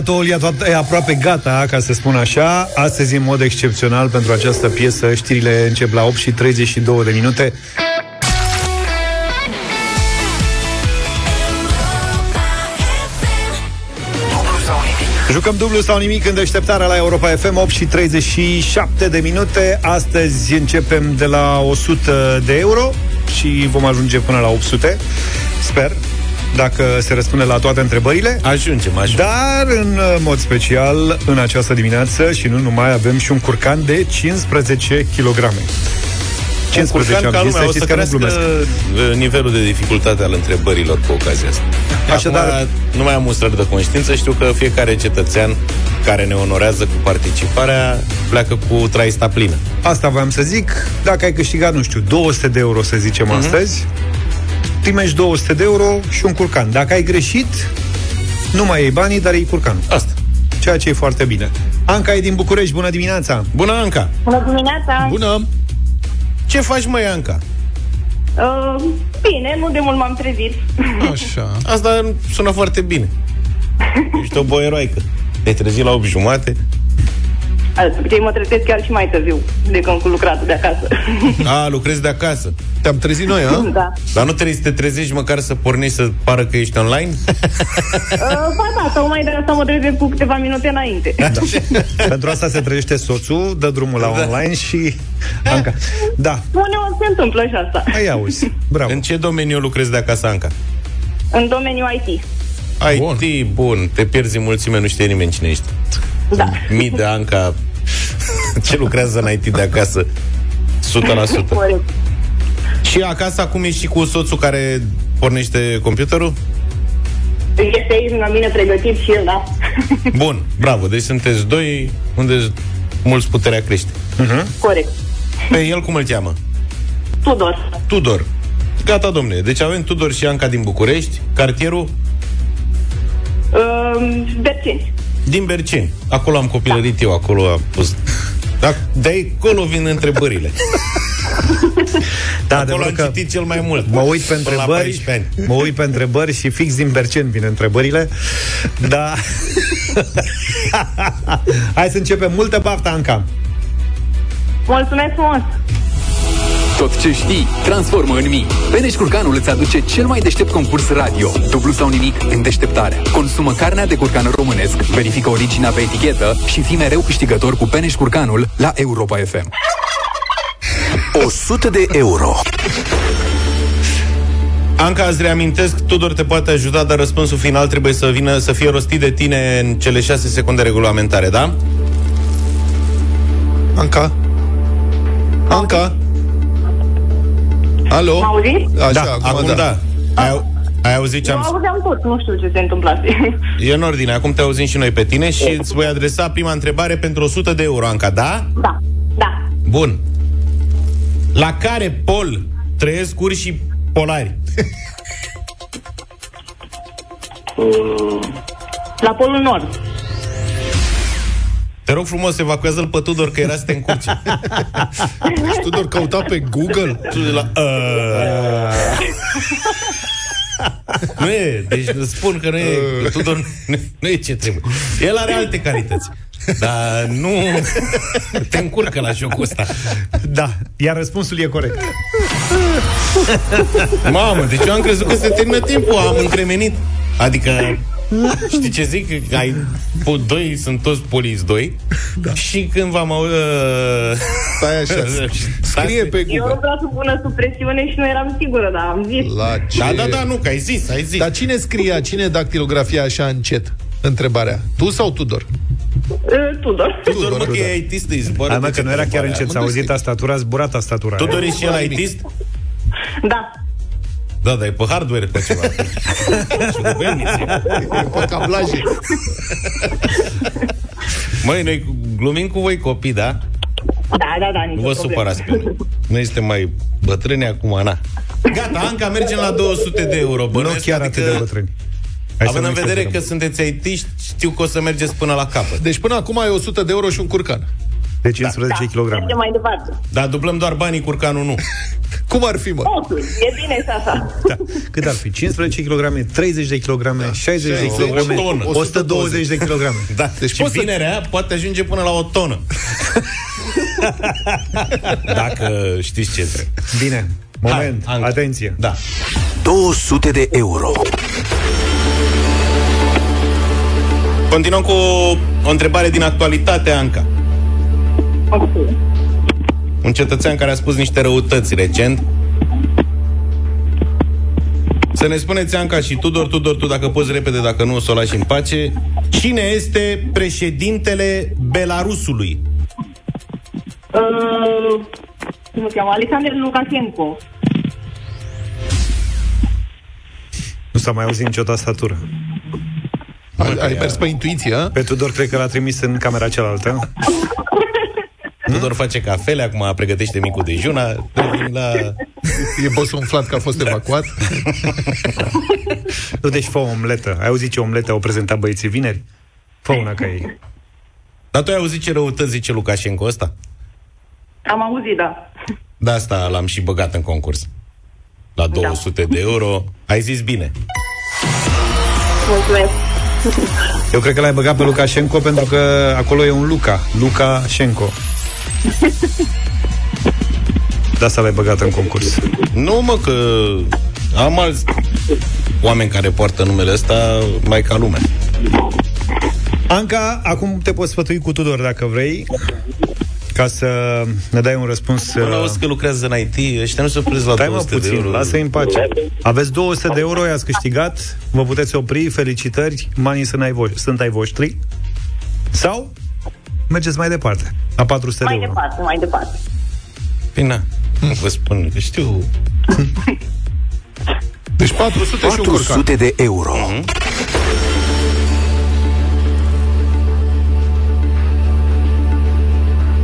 Platoul e, toat- e aproape gata, ca să spun așa. Astăzi, în mod excepțional, pentru această piesă, știrile încep la 8 și 32 de minute. Jucăm dublu sau nimic în deșteptarea la Europa FM 8 și 37 de minute Astăzi începem de la 100 de euro Și vom ajunge până la 800 Sper dacă se răspunde la toate întrebările. Ajungem, ajungem. Dar, în mod special, în această dimineață și nu numai, avem și un curcan de 15 kg. 15 Curcan ca am zis, lumea, să o știți să că nu crească glumesc. uh, nivelul de dificultate al întrebărilor cu ocazia asta. <laughs> Așadar- Acum, nu mai am un stăr de conștiință, știu că fiecare cetățean care ne onorează cu participarea pleacă cu traista plină. Asta voiam să zic. Dacă ai câștigat, nu știu, 200 de euro, să zicem Mhm. astăzi, primești 200 de euro și un curcan. Dacă ai greșit, nu mai iei banii, dar iei curcanul. Asta. Ceea ce e foarte bine. Anca e din București, bună dimineața! Bună, Anca! Bună dimineața! Bună! Ce faci, măi, Anca? Uh, bine, nu de mult m-am trezit. Așa. Asta sună foarte bine. Ești o boieroaică. Te-ai trezit la 8 jumate. De obicei mă trezesc chiar și mai târziu decât cu lucratul de acasă. A, lucrezi de acasă. Te-am trezit noi, a? da. Dar nu trebuie să te trezești măcar să pornești să pară că ești online? <laughs> Uh, ba da, tocmai de asta mă trezesc cu câteva minute înainte. Da. <laughs> Pentru asta se trezește soțul, dă drumul la Da. online și... <laughs> Anca. Da, Uneori se întâmplă și asta. ai auzi. Bravo. În ce domeniu lucrezi de acasă, Anca? În domeniul IT. IT, bun. bun. Te pierzi în mulțime, nu știe nimeni cine ești. Da. Mii de Anca <laughs> ce lucrează în IT de acasă. 100%. Corect. Și acasă acum ești și cu soțul care pornește computerul? Este aici la mine pregătit și el, da. <laughs> Bun, bravo. Deci sunteți doi unde mulți puterea crește. Corect. Pe el cum îl cheamă? Tudor. Tudor. Gata, domne. Deci avem Tudor și Anca din București, cartierul Uh, Berceni. Din Berceni. Acolo am copilărit eu, acolo am pus... Da, de acolo vin întrebările. Da, acolo adevărul am că citit cel mai mult. Mă uit pe Până la întrebări 14 ani. Mă uit pe întrebări și fix din Bercen vin întrebările Da <laughs> Hai să începem Multă baftă, Anca Mulțumesc frumos. Tot ce știi, transformă în mii. Peneș Curcanul îți aduce cel mai deștept concurs radio. Dublu sau nimic în deșteptarea. Consumă carnea de curcan românesc, verifică originea pe etichetă și fii mereu câștigător cu Peneș Curcanul la Europa FM. 100 de euro. Anca, îți reamintesc, Tudor te poate ajuta, dar răspunsul final trebuie să vină să fie rostit de tine în cele 6 secunde regulamentare, da? Anca? Anca? Alo? M auziți? Așa, da, acum da. da. Ai, ai auzit ce Eu am spus? auzeam tot, nu știu ce se întâmplase. <laughs> E în ordine, acum te auzim și noi pe tine și îți voi adresa prima întrebare pentru 100 de euro, Anca, da? Da, da. Bun. La care pol trăiesc urșii polari? La Polul Nord. Te rog frumos, evacuează-l pe Tudor, că era să te încurce. Și Tudor căuta pe Google? Tudor la... Uh... nu e, deci spun că nu e, Tudor nu, nu e ce trebuie. El are alte calități. Dar nu te încurcă la jocul ăsta. Da, iar răspunsul e corect Mamă, deci eu am crezut că se termină timpul, am încremenit. Adică, <laughs> știi ce zic? Ai, po- doi sunt toți poliți doi da. și când v-am au... Uh... <laughs> Stai așa, scrie pe Eu Google. vreau să pună sub presiune și nu eram sigură, dar am zis. La ce? Da, da, da, nu, că ai zis, ai zis. Dar cine scria, cine dactilografia așa încet? Întrebarea. Tu sau Tudor? Uh, Tudor. Tudor, mă, că e ITist, îi zboară Hai mă, pe că nu era chiar întrebarea. încet S-a auzit tastatura, zbura tastatura Tudor e și el ITist? Da. Da, dar e pe hardware pe ceva. <laughs> Și cu belnițe. Pe cablaje. Măi, noi glumim cu voi copii, da? Da, da, da, Nu nicio vă problemă. supărați pe noi. Noi suntem mai bătrâni acum, na. Gata, Anca, mergem la 200 de euro. Nu Bănuiesc, chiar atât de bătrâni Hai să Având în nu vedere că exagerăm. sunteți IT, știu că o să mergeți până la capăt. Deci până acum ai 100 de euro și un curcan. De 15 Da, kg. mergem mai departe. Dar dublăm doar banii, curcanul nu. <laughs> Cum ar fi, mă? Totul, e bine și așa. Da. Cât ar fi? 15 kg, 30 de kg, 60 de O kg, tonă. 120 de kg. Da. Deci și poți să- vinerea poate ajunge până la o tonă. <laughs> Dacă știți ce trebuie. Bine. Moment. Hai, Anca. Atenție. Da. 200 de euro. Continuăm cu o întrebare din actualitate, Anca. Un cetățean care a spus niște răutăți recent. Să ne spuneți, Anca și Tudor, Tudor, tu dacă poți repede, dacă nu, o să o lași în pace. Cine este președintele Belarusului? Uh, cum se cheamă? Alexander Lukashenko. Nu s-a mai auzit nicio tastatură. Ai, ai mers pe intuiție, a? Pe Tudor cred că l-a trimis în camera cealaltă. <laughs> Tudor face cafele, acum pregătește micul dejun, a- la... E bosul umflat că a fost evacuat. <laughs> Nu, deci fă o omletă. Ai auzit ce omletă au prezentat băieții vineri? Fă una ca ei. Dar tu ai auzit ce răutăți zice Lukashenko ăsta? Am auzit, da. De asta l-am și băgat în concurs. La 200 de euro. Ai zis bine. Mulțumesc. Eu cred că l-ai băgat pe Lukashenko pentru că acolo e un Luca. Lukashenko. De asta l-ai băgat în concurs. Nu, mă, că am alți oameni care poartă numele ăsta mai ca lumea. Anca, acum te poți sfătui cu Tudor dacă vrei ca să ne dai un răspuns Nu auzi că lucrează în IT, ăștia nu se opresc la Stai mă 200 de puțin, euro. lasă-i în pace Aveți 200 de euro, i-ați câștigat Vă puteți opri, felicitări Banii sunt ai, vo- sunt ai voștri Sau mergeți mai departe La 400 Mai de euro departe, mai departe. Bine, nu vă spun că știu. <laughs> Deci 400 și un curcan. 400 de euro.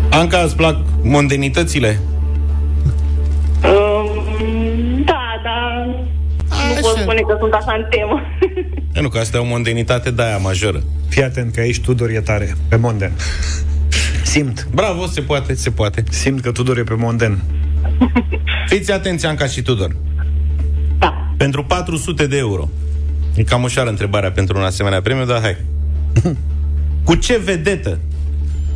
Anca, îți plac mondenitățile? Nu pot spune că sunt așa în temă. E, nu, că asta e o mondenitate de aia majoră. Fii atent că aici Tudor e tare Pe monden Simt Bravo, se poate, se poate. Simt că Tudor e pe monden Fiți atenți, Anca și Tudor. Da. Pentru 400 de euro. E cam ușoară întrebarea pentru un asemenea premiu, dar hai. Cu ce vedetă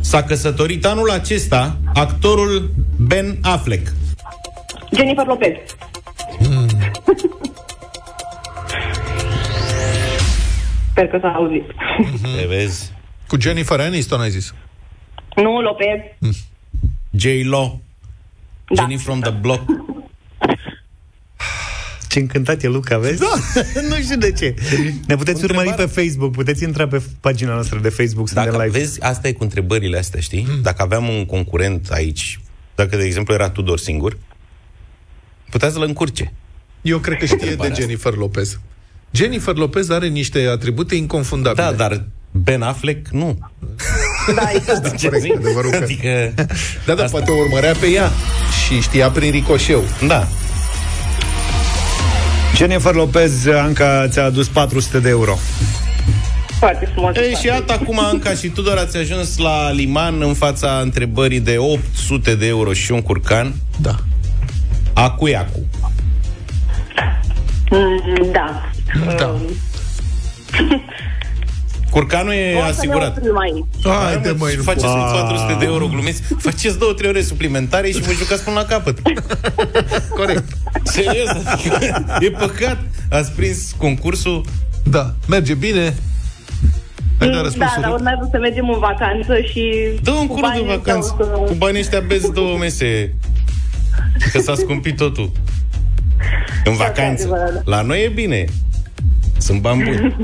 s-a căsătorit anul acesta actorul Ben Affleck? Jennifer Lopez. Sper că s-a auzit. Te vezi? Cu Jennifer Aniston ai zis. Nu, Lopez. J-Lo. Da. Jenny from the Block. Ce încântat e Luca, vezi? Da. <laughs> nu știu de ce Ne puteți urmări pe Facebook Puteți intra pe pagina noastră de Facebook Suntem Dacă live vezi, asta e cu întrebările astea, știi? Dacă aveam un concurent aici, dacă, de exemplu, era Tudor singur, putea să-l încurce. Eu cred că știe de Întrebarea Jennifer Lopez. Jennifer Lopez are niște atribute inconfundabile. Da, dar Ben Affleck nu. <laughs> Da, exact. Ce corect, zic? adevărul că- Adică... Da, da, poate o urmărea pe ea și știa prin ricoșeu. Da. Jennifer Lopez, Anca, ți-a adus 400 de euro Foarte frumos. Ei, și iată acum Anca și Tudor ați ajuns la liman în fața întrebării de 800 de euro și un curcan. Da. Acuiacu. Mm, Da. Da. <laughs> Curcanul e O să ne asigurat. oprim aici. Haide, măi, nu Faceți pot. 400 de euro, glumiți. Faceți două, trei ore suplimentare și vă jucați până la capăt. <laughs> Corect. Serios, adică e păcat. Ați prins concursul. Da, merge bine. Ai dat Da, răspunsul? dar urmează să mergem în vacanță și... Dă un cu cur de banii vacanță. ăștia o să- Cu banii ăștia bezi două mese. Că s-a scumpit totul. În vacanță. adevărat. La noi e bine. Sunt bani buni.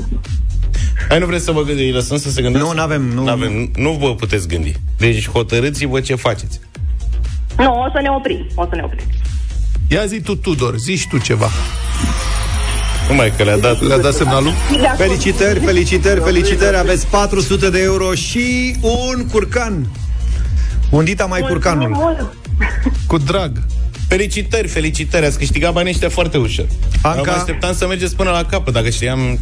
<laughs> Hai, nu vreți să vă gândiți, îi lăsăm să se gândească? Nu, n-avem, nu. N-avem, nu vă puteți gândi. Deci hotărâți-vă ce faceți. Nu, o să ne oprim. O să ne oprim. Ia zi tu, Tudor, zici tu ceva. Numai că le-a dat... Le-a dat semnalul? Felicitări, felicitări, felicitări Aveți 400 de euro și un curcan Undita mai curcanul Mult. Cu drag. Felicitări, felicitări, ați câștigat banii ăștia foarte ușor. Anca? Am așteptam să mergeți până la capăt, dacă știam...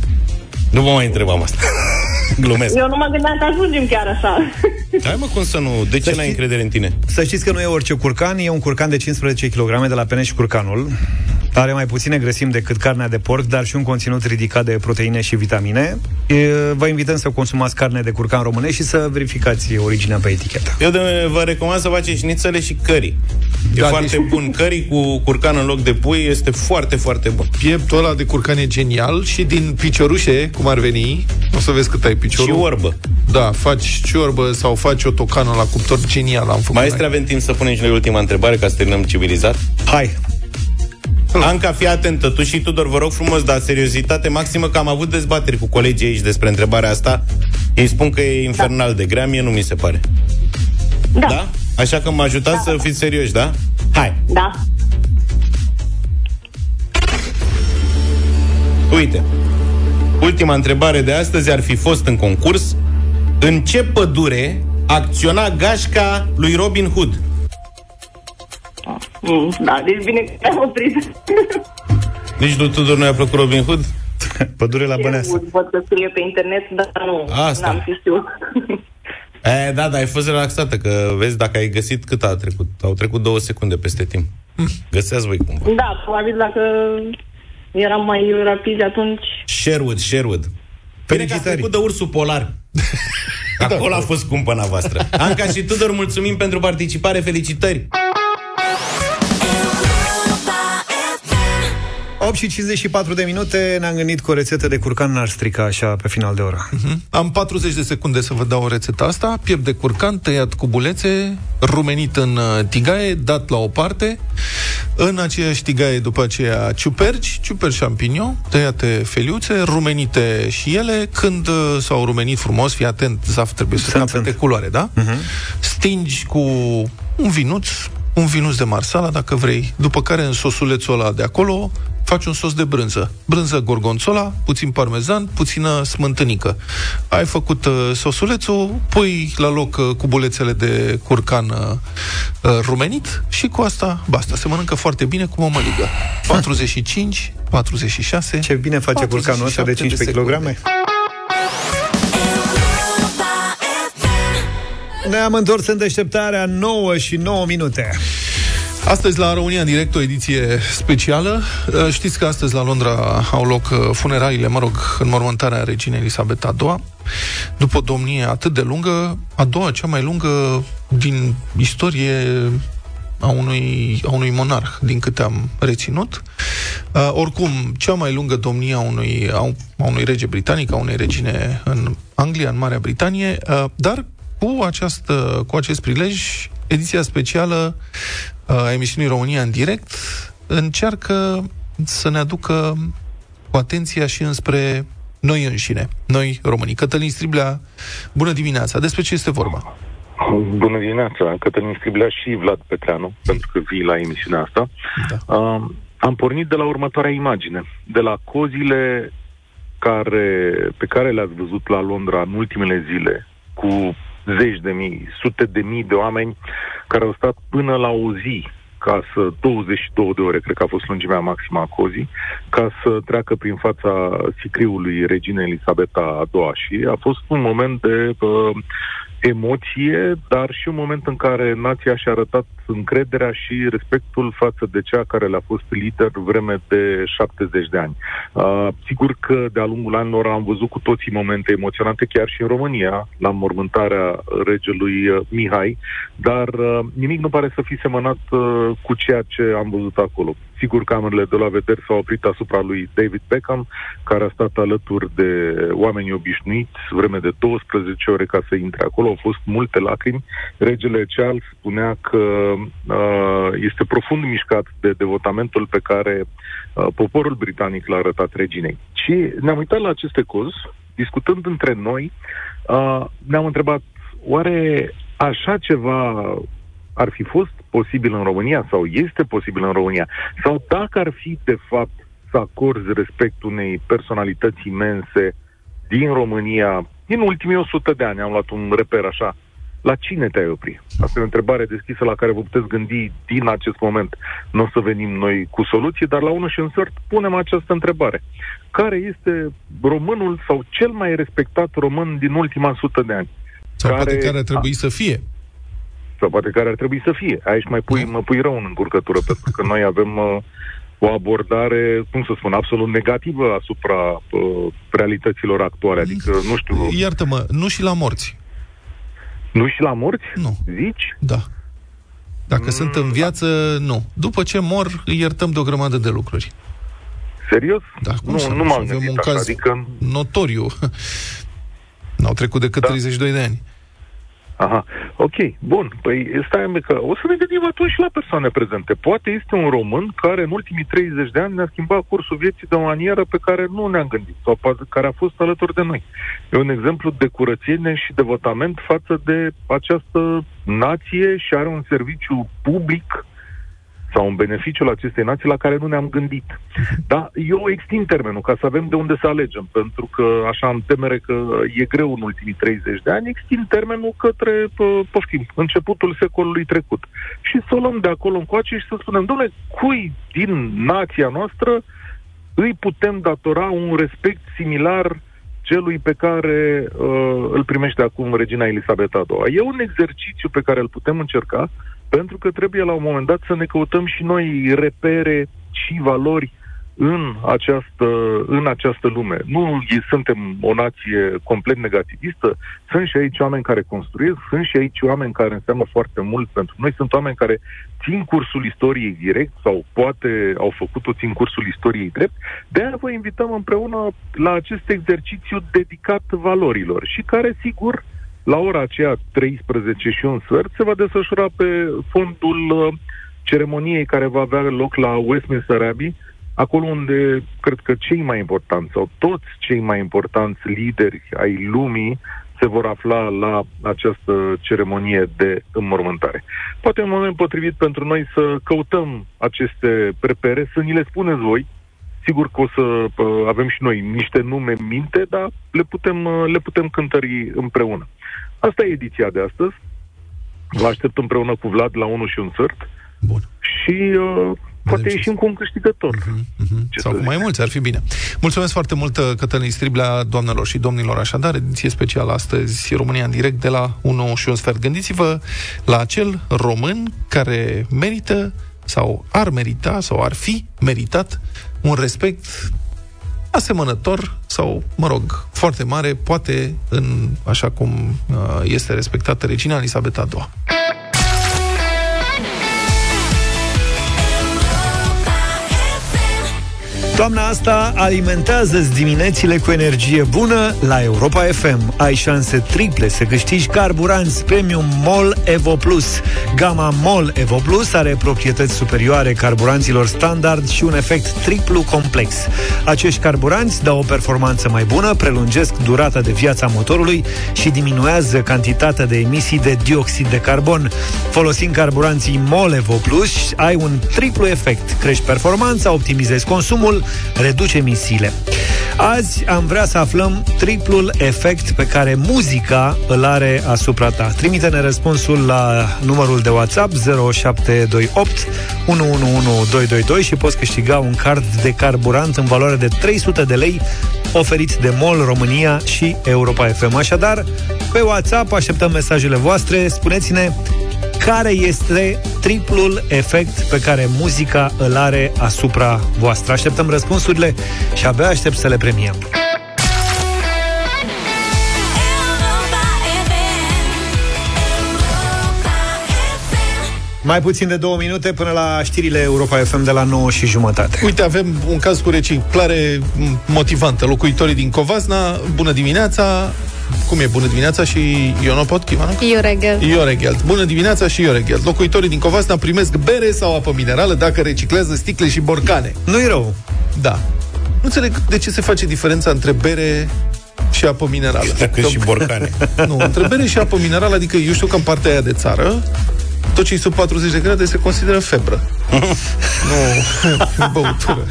Nu vă mai întrebam asta. <laughs> Glumesc. Eu nu mă gândeam că ajungem chiar așa. Hai mă, cum să nu? De ce Să n-ai știi- încredere în tine? Să știți că nu e orice curcan, e un curcan de 15 kg de la Peneș Curcanul. Are mai puține grăsimi decât carnea de porc, dar și un conținut ridicat de proteine și vitamine. E, Vă invităm să consumați carne de curcan românesc și să verificați originea pe etichetă. Eu de, vă recomand să faceți șnițele și curry. E Da, foarte deci- bun. Curry cu curcan în loc de pui este foarte, foarte bun. Pieptul ăla de curcan e genial și din piciorușe, cum ar veni, o să vezi cât ai piciorul. Și orbă. Da, faci ciorbă sau faci o tocană la cuptor genial. Am făcut Maestre, avem timp să punem și noi ultima întrebare ca să terminăm civilizat? Hai! Anca, fii atentă, tu și Tudor, vă rog frumos, dar seriozitate maximă, că am avut dezbateri cu colegii aici despre întrebarea asta. Ei spun că e infernal de grea, mie nu mi se pare. Da. Da? Așa că mă ajutați să fiți serioși, da? Hai! Da. Uite, ultima întrebare de astăzi ar fi fost în concurs În ce pădure acționa gașca lui Robin Hood? Mm, Da, deci bine că te-am oprit. Nici lui Tudor nu i-a plăcut Robin Hood? <laughs> Pădure la Băneasa. Văd că scrie pe internet, dar nu, Asta. n-am știut. <laughs> E, da, da, ai fost relaxată, că vezi, dacă ai găsit cât a trecut? Au trecut două secunde peste timp. <laughs> Găseați voi cumva. Da, probabil dacă eram mai rapid atunci... Sherwood, Sherwood. Bine că ați trecut de ursul polar. Acolo a fost cumpăna voastră. Anca și Tudor, mulțumim pentru participare, felicitări! 8 și 54 de minute Ne-am gândit că o rețetă de curcan n-ar strica așa pe final de oră Am 40 de secunde să vă dau rețeta asta. Piept de curcan, tăiat cu bulețe, rumenit în uh, tigaie, dat la o parte. În aceeași tigaie, după aceea, ciuperci, ciuperci champignon, tăiate feliuțe, rumenite și ele. Când uh, s-au rumenit frumos, fii atent, zaf trebuie să capete culoare, da? Stingi cu un vinuț, un vinuț de marsala, dacă vrei, după care în sosulețul ăla de acolo faci un sos de brânză. Brânză gorgonzola, puțin parmezan, puțină smântânică. Ai făcut uh, sosulețul, pui la loc uh, cubulețele de curcan uh, uh, rumenit și cu asta, basta, se mănâncă foarte bine cu mămăligă. <laughs> 45, 46... Ce bine face curcanul ăsta de 15 kg? Ne-am întors în deșteptarea 9 și 9 minute Astăzi la România în direct o ediție specială. Uh, Știți că astăzi la Londra au loc uh, funeraliile, mă rog, înmormântarea reginei Elisabeta II. După o domnie atât de lungă, a doua cea mai lungă din istorie a unui, a unui monarh, din câte am reținut. Uh, oricum, cea mai lungă domnie a unui, a, un- a unui rege britanic, a unei regine în Anglia, în Marea Britanie, uh, dar cu, această, cu acest prilej, ediția specială uh, a emisiunii România în direct încearcă să ne aducă cu atenția și înspre noi înșine, noi românii. Cătălin Striblea, bună dimineața! Despre ce este vorba? Bună dimineața, Cătălin Scriblea și Vlad Petreanu, pentru că vii la emisiunea asta. Da. Uh, am pornit de la următoarea imagine, de la cozile care, pe care le-ați văzut la Londra în ultimele zile, cu zeci de mii, sute de mii de oameni care au stat până la o zi ca să 22 de ore, cred că a fost lungimea maximă a cozii, ca să treacă prin fața sicriului reginei Elisabeta a II și a fost un moment de uh, emoție, dar și un moment în care nația și-a arătat încrederea și respectul față de cea care le-a fost lider vreme de 70 de ani. Uh, sigur că de-a lungul anilor am văzut cu toții momente emoționante, chiar și în România, la mormântarea regelui uh, Mihai, dar uh, nimic nu pare să fi semănat uh, cu ceea ce am văzut acolo. Sigur, camerele de la vedere s-au oprit asupra lui David Beckham, care a stat alături de oameni obișnuiți vreme de 12 ore ca să intre acolo. Au fost multe lacrimi. Regele Charles spunea că uh, este profund mișcat de devotamentul pe care uh, poporul britanic l-a arătat reginei. Și ne-am uitat la aceste cozi, discutând între noi, uh, ne-am întrebat, oare așa ceva ar fi fost posibil în România sau este posibil în România? Sau dacă ar fi, de fapt, să acorzi respect unei personalități imense din România, din ultimii 100 de ani, am luat un reper așa, la cine te-ai opri? Asta e o întrebare deschisă la care vă puteți gândi din acest moment. Nu o să venim noi cu soluții, dar la unul și un sort punem această întrebare. Care este românul sau cel mai respectat român din ultima sută de ani? Sau care, poate care ar trebui a... să fie. Sau poate care ar trebui să fie. Aici mai pui, mă pui rău în încurcătură, pentru că noi avem uh, o abordare, cum să spun, absolut negativă asupra uh, realităților actuale. Adică, nu știu... Iartă-mă, nu și la morți. Nu și la morți? Nu. Zici? Da. Dacă mm, sunt în viață, nu. După ce mor, îi iertăm de o grămadă de lucruri. Serios? Da, cum nu, să nu m-am Avem un așa, caz adică... notoriu. <laughs> N-au trecut decât da. 32 de ani. Aha, ok, bun. Păi stai că o să ne gândim atunci și la persoane prezente. Poate este un român care în ultimii 30 de ani ne-a schimbat cursul vieții de o manieră pe care nu ne-am gândit sau care a fost alături de noi. E un exemplu de curățenie și devotament față de această nație și are un serviciu public sau un beneficiul acestei nații la care nu ne-am gândit. Dar eu extind termenul ca să avem de unde să alegem, pentru că așa am temere că e greu în ultimii 30 de ani, extind termenul către, poftim, începutul secolului trecut. Și să o luăm de acolo încoace și să spunem, domnule, cui din nația noastră îi putem datora un respect similar celui pe care uh, îl primește acum regina Elisabeta II. E un exercițiu pe care îl putem încerca pentru că trebuie la un moment dat să ne căutăm și noi repere și valori în această, în această lume. Nu suntem o nație complet negativistă, sunt și aici oameni care construiesc, sunt și aici oameni care înseamnă foarte mult pentru noi, sunt oameni care țin cursul istoriei direct sau poate au făcut-o țin cursul istoriei drept. De aia vă invităm împreună la acest exercițiu dedicat valorilor și care, sigur, uh, la ora aceea, 13 și un sfert, se va desfășura pe fondul uh, ceremoniei care va avea loc la Westminster Abbey, acolo unde cred că cei mai importanți sau toți cei mai importanți lideri ai lumii se vor afla la această ceremonie de înmormântare. Poate un moment potrivit pentru noi să căutăm aceste prepere, să ni le spuneți voi. Sigur că o să uh, avem și noi niște nume în minte, dar le putem, uh, le putem cântări împreună. Asta e ediția de astăzi. Vă aștept împreună cu Vlad la 1 și un sfert. Bun. Și uh, poate ieșim cu un câștigător. Uh-huh, uh-huh. Sau cu mai mulți, ar fi bine. Mulțumesc foarte mult, uh, Cătălin Striblea, doamnelor și domnilor, așadar, ediție specială astăzi, România în direct de la 1 și un sfert. Gândiți-vă la acel român care merită sau ar merita sau ar fi meritat un respect asemănător sau, mă rog, foarte mare, poate în așa cum uh, este respectată regina Elisabeta II. Toamna asta alimentează diminețile cu energie bună la Europa FM. Ai șanse triple să câștigi carburanți premium MOL Evo Plus. Gama MOL Evo Plus are proprietăți superioare carburanților standard și un efect triplu complex. Acești carburanți dau o performanță mai bună, prelungesc durata de viața motorului și diminuează cantitatea de emisii de dioxid de carbon. Folosind carburanții MOL Evo Plus, ai un triplu efect. Crești performanța, optimizezi consumul, reduce emisiile. Azi am vrea să aflăm triplul efect pe care muzica îl are asupra ta. Trimite-ne răspunsul la numărul de WhatsApp 0728 111222 și poți câștiga un card de carburant în valoare de 300 de lei oferit de MOL România și Europa FM. Așadar, pe WhatsApp așteptăm mesajele voastre. Spuneți-ne care este triplul efect pe care muzica îl are asupra voastră. Așteptăm răspunsurile și abia aștept să le premiem. Mai puțin de două minute până la știrile Europa FM de la 9 și jumătate. Uite, avem un caz cu reciclare motivantă. Locuitorii din Covasna, bună dimineața, cum e bună dimineața și Ionopot Chimanu? Ioregel. Ioregel. Bună dimineața și Ioregel. Locuitorii din Covasna primesc bere sau apă minerală dacă reciclează sticle și borcane. Nu-i rău. Da. Nu înțeleg de ce se face diferența între bere și apă minerală. Dacă și borcane. <laughs> nu, între bere și apă minerală, adică eu știu că în partea aia de țară Tot ce e sub 40 de grade se consideră febră. <laughs> nu <laughs> băutură.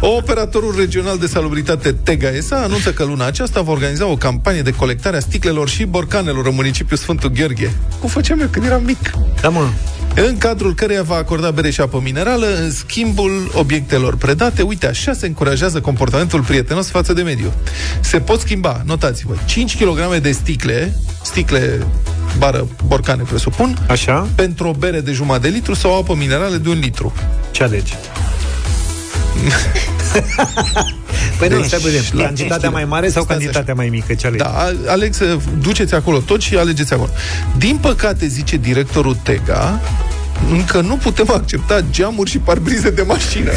<laughs> Operatorul regional de salubritate Tega SA anunță că luna aceasta va organiza o campanie de colectare a sticlelor și borcanelor în municipiul Sfântul Gheorghe. Cum făceam eu când eram mic? Da, mă. În cadrul căreia va acorda bere și apă minerală în schimbul obiectelor predate. Uite, așa se încurajează comportamentul prietenos față de mediu. Se pot schimba, notați-vă, 5 kg de sticle, sticle bară borcane, presupun, Așa. pentru o bere de jumătate de litru sau o apă minerală de un litru. Ce alegi? <laughs> Păi nu, Deci, stai puțin. la Cantitatea cinci mai mare sau Stați cantitatea mai mică? Ce alegi? Da, a- aleg să duceți acolo tot și alegeți acolo. Din păcate, zice directorul Tega, încă nu putem accepta geamuri și parbrize de mașină.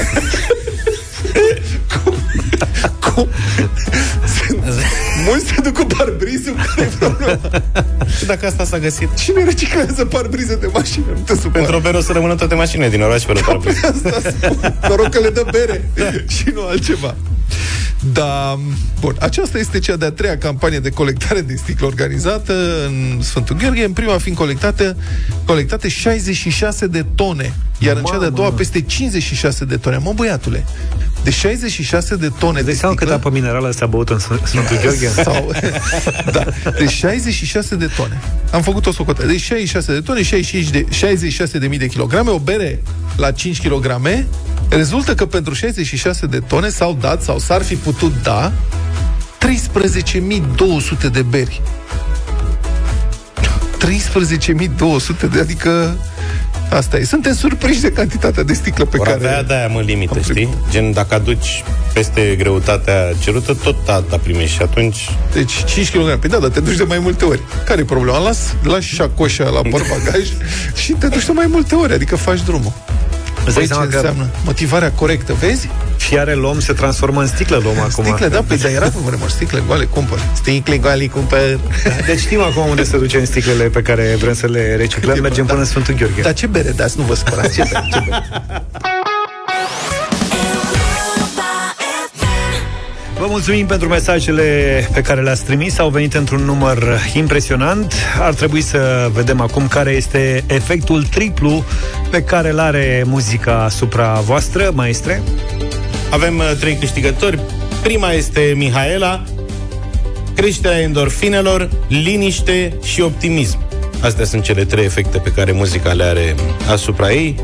<laughs> cum? cum? Mulți se duc cu parbrizul, care e problema? <laughs> Și dacă asta s-a găsit? Cine reciclează parbrize de mașină? Nu te supăra. Pentru o bere o să rămână toate mașinile din oraș fără parbriz. Asta spun. Noroc că le dă bere și nu altceva. Da, bun. Aceasta este cea de-a treia campanie de colectare de sticle organizată în Sfântul Gheorghe, în prima fiind colectate, colectate 66 de tone, iar în cea de-a doua peste 56 de tone. Mă, băiatule, de 66 de tone de Sau cât sticlă, apă minerală s-a băut în Sf- Sfântul Gheorghe? <laughs> sau, da, de 66 de tone. Am făcut o socotă. De 66 de tone, 65 de, 66 de mii de kilograme, o bere la 5 kg, rezultă că pentru 66 de tone s-au dat, sau s-ar fi putut da, 13.200 de beri. 13.200 de, adică asta e. Suntem surprinși de cantitatea de sticlă pe Vor care... avea de-aia, mă, limită, știi? Gen, dacă aduci peste greutatea cerută, tot atâta primești și atunci... Deci 5 kg. Păi da, dar te duci de mai multe ori. Care e problema? Las, lași șacoșa la portbagaj <laughs> și te duci de mai multe ori, adică faci drumul. Îți dai Băi, ce seama că- înseamnă? Motivarea corectă, vezi? Fiare luăm se transformă în sticlă luăm acum. Sticle, da, păi dar era pe vremuri, sticle goale, cumpăr. Sticle goale, cumpăr. Deci știm acum unde să ducem sticlele pe care vrem să le reciclăm. Mergem până în Sfântul Gheorghe. Dar ce bere dați? Nu vă supărați. Ce bere? Ce bere? <laughs> Vă mulțumim pentru mesajele pe care le-ați trimis. Au venit într-un număr impresionant. Ar trebui să vedem acum care este efectul triplu pe care îl are muzica asupra voastră, maestre. Avem uh, trei câștigători. Prima este Mihaela, creșterea endorfinelor, liniște și optimism. Astea sunt cele trei efecte pe care muzica le are asupra ei.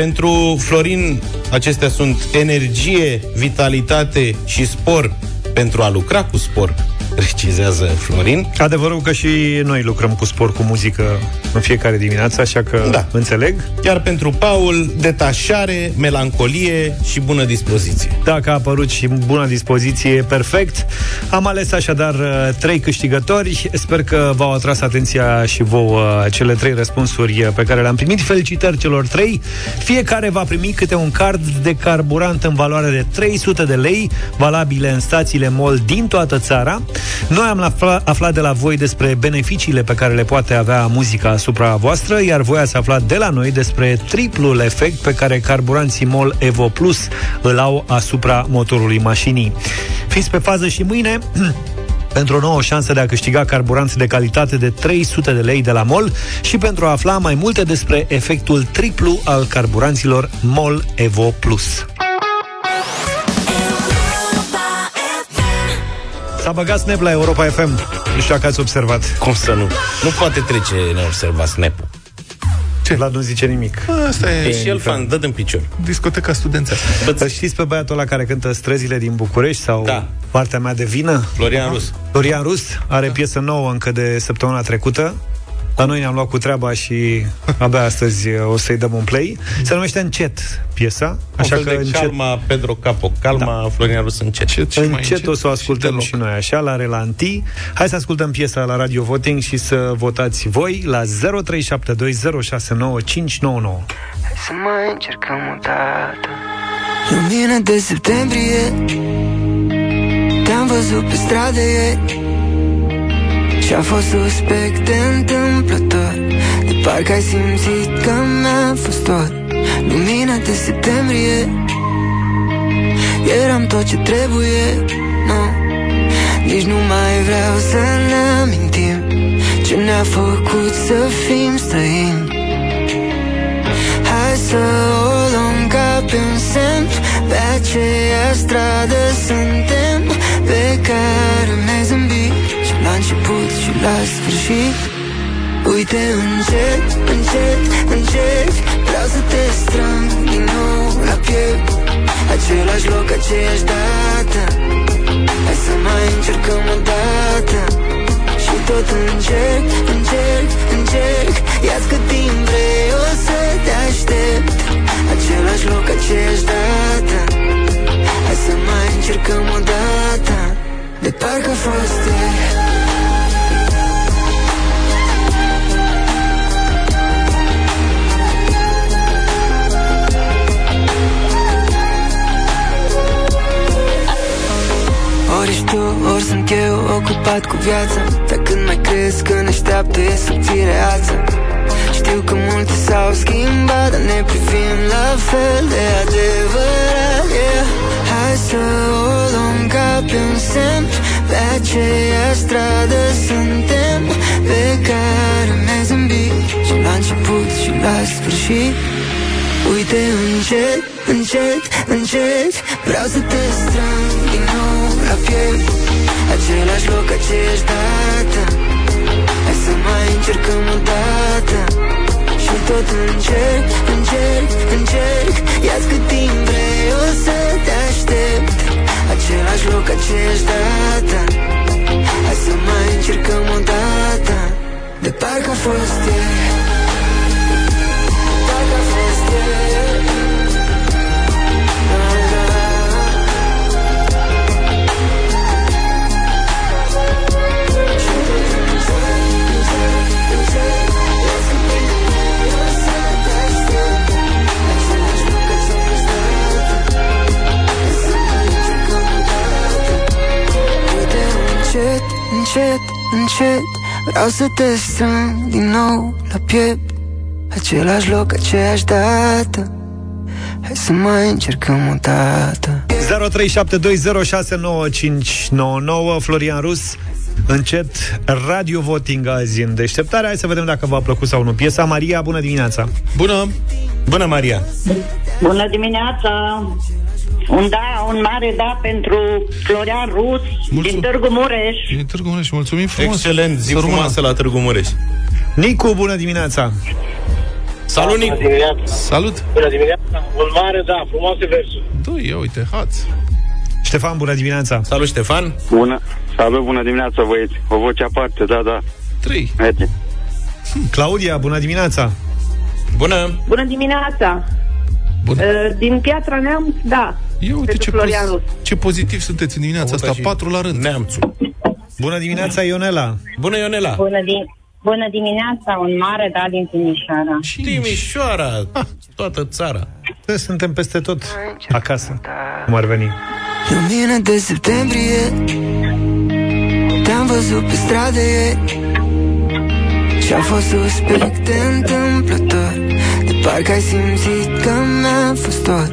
Pentru Florin, acestea sunt energie, vitalitate și spor. Pentru a lucra cu spor, precizează Florin. Adevărul că și noi lucrăm cu sport, cu muzică în fiecare dimineață, așa că Da. înțeleg. Iar pentru Paul, detașare, melancolie și bună dispoziție. Dacă a apărut și în bună dispoziție, perfect. Am ales așadar uh, trei câștigători. Sper că v-au atras atenția și vouă cele trei răspunsuri uh, pe care le-am primit. Felicitări celor trei. Fiecare va primi câte un card de carburant în valoare de 300 de lei, valabile în stațiile MOL din toată țara. Noi am afla- aflat de la voi despre beneficiile pe care le poate avea muzica asupra voastră, iar voi ați aflat de la noi despre triplul efect pe care carburanții MOL Evo Plus îl au asupra motorului mașinii. Fiți pe fază și mâine <clears throat> pentru o nouă șansă de a câștiga carburanți de calitate de 300 de lei de la MOL și pentru a afla mai multe despre efectul triplu al carburanților MOL Evo Plus. S-a băgat Snap la Europa FM. Nu știu dacă ați observat. Cum să nu? Nu poate trece neobservat snap-ul. Ce? Vlad nu zice nimic. Asta e... E și el fan, dă în picior. Discoteca studențească. Îl știți pe băiatul ăla care cântă străzile din București sau Da. partea mea de vină? Florian Rus. Florian Rus are piesă nouă încă de săptămâna trecută. La noi ne-am luat cu treaba și abia astăzi o să-i dăm un play. Se numește Încet piesa, așa un că fel de încet, calma Pedro Capo, calma da. Florian Rus încet. Încet și mai încet o să o ascultăm deloc. și noi așa, la relanti. Hai să ascultăm piesa la Radio Voting și să votați voi la 0372069599. Să mai încercăm o dată Lumină de septembrie Te-am văzut pe stradă ieri Și-a fost suspect întâmplător. De parcă ai simțit că mi-a fost tot. Lumina de septembrie. Eram tot ce trebuie Nu. Nici nu mai vreau să ne amintim Ce ne-a făcut să fim străini. Hai să o luăm ca pe un semn. Pe aceeași stradă suntem Pe care mi-ai zâmbit Și la început și la sfârșit. Uite încet, încet, încet Vreau să te strâng din nou la piept. Același loc, aceeași dată. Hai să mai încercăm o dată. Și tot încerc, încerc, încerc Ia-ți cât timp vrei, o să te aștept. Același loc, aceeași dată. Hai să mai încercăm o dată. De parcă a fost ieri Ori ești tu, ori sunt eu ocupat cu viața. Dar când mai crezi că ne așteaptă e subțire ața. Știu că multe s-au schimbat Dar ne privim la fel de adevărat yeah. Hai să o luăm ca pe un semn. Pe aceeași stradă suntem Pe care mi-ai zâmbit Și la început și la sfârșit. Uite încet, încet, încet Vreau să te strâng din nou la piept. Același loc, aceeași dată. Hai să mai încercăm o dată. Și tot încerc, încerc, încerc. Ia-ți cât timp vrei, o să te aștept. Același loc, aceeași dată. Hai să mai încercăm o dată. De parcă a fost ieri încet, încet, încet Vreau să te strâng din nou la piept. Același loc, aceeași dată. Hai să mai încercăm o dată. 0372069599 Florian Rus Încet, radio voting azi în deșteptare. Hai să vedem dacă v-a plăcut sau nu Piesa. Maria, bună dimineața! Bună! Bună, Maria! Bună dimineața! Un da, un mare da pentru Florian Rus din Târgu Mureș. Din Târgu Mureș, mulțumim frumos Excelent, zi Să rămână. frumoasă la Târgu Mureș Nicu, bună dimineața Salut, Nicu! Salut! Bună dimineața! Un mare da, frumoase versuri. Doi, ia uite, hați Ștefan, bună dimineața Salut, Ștefan! Bună, salut, bună dimineața, băieți. O voce aparte, da, da. Trei. Merge. Claudia, bună dimineața Bună! Bună dimineața! Bună. Uh, Din Piatra Neamț, da. Ia uite pentru ce, Florian poz- Rus. ce pozitiv sunteți în dimineața Auta asta, și patru la rând Neamțu Bună dimineața, Ionela Bună, Ionela! Bună, din... Bună dimineața, un mare da din Timișoara. Timișoara, toată țara Suntem peste tot acasă Cum ar veni Lumină de septembrie Te-am văzut pe stradă ieri Și-a fost suspect întâmplător De parcă ai simțit că mi-a fost tot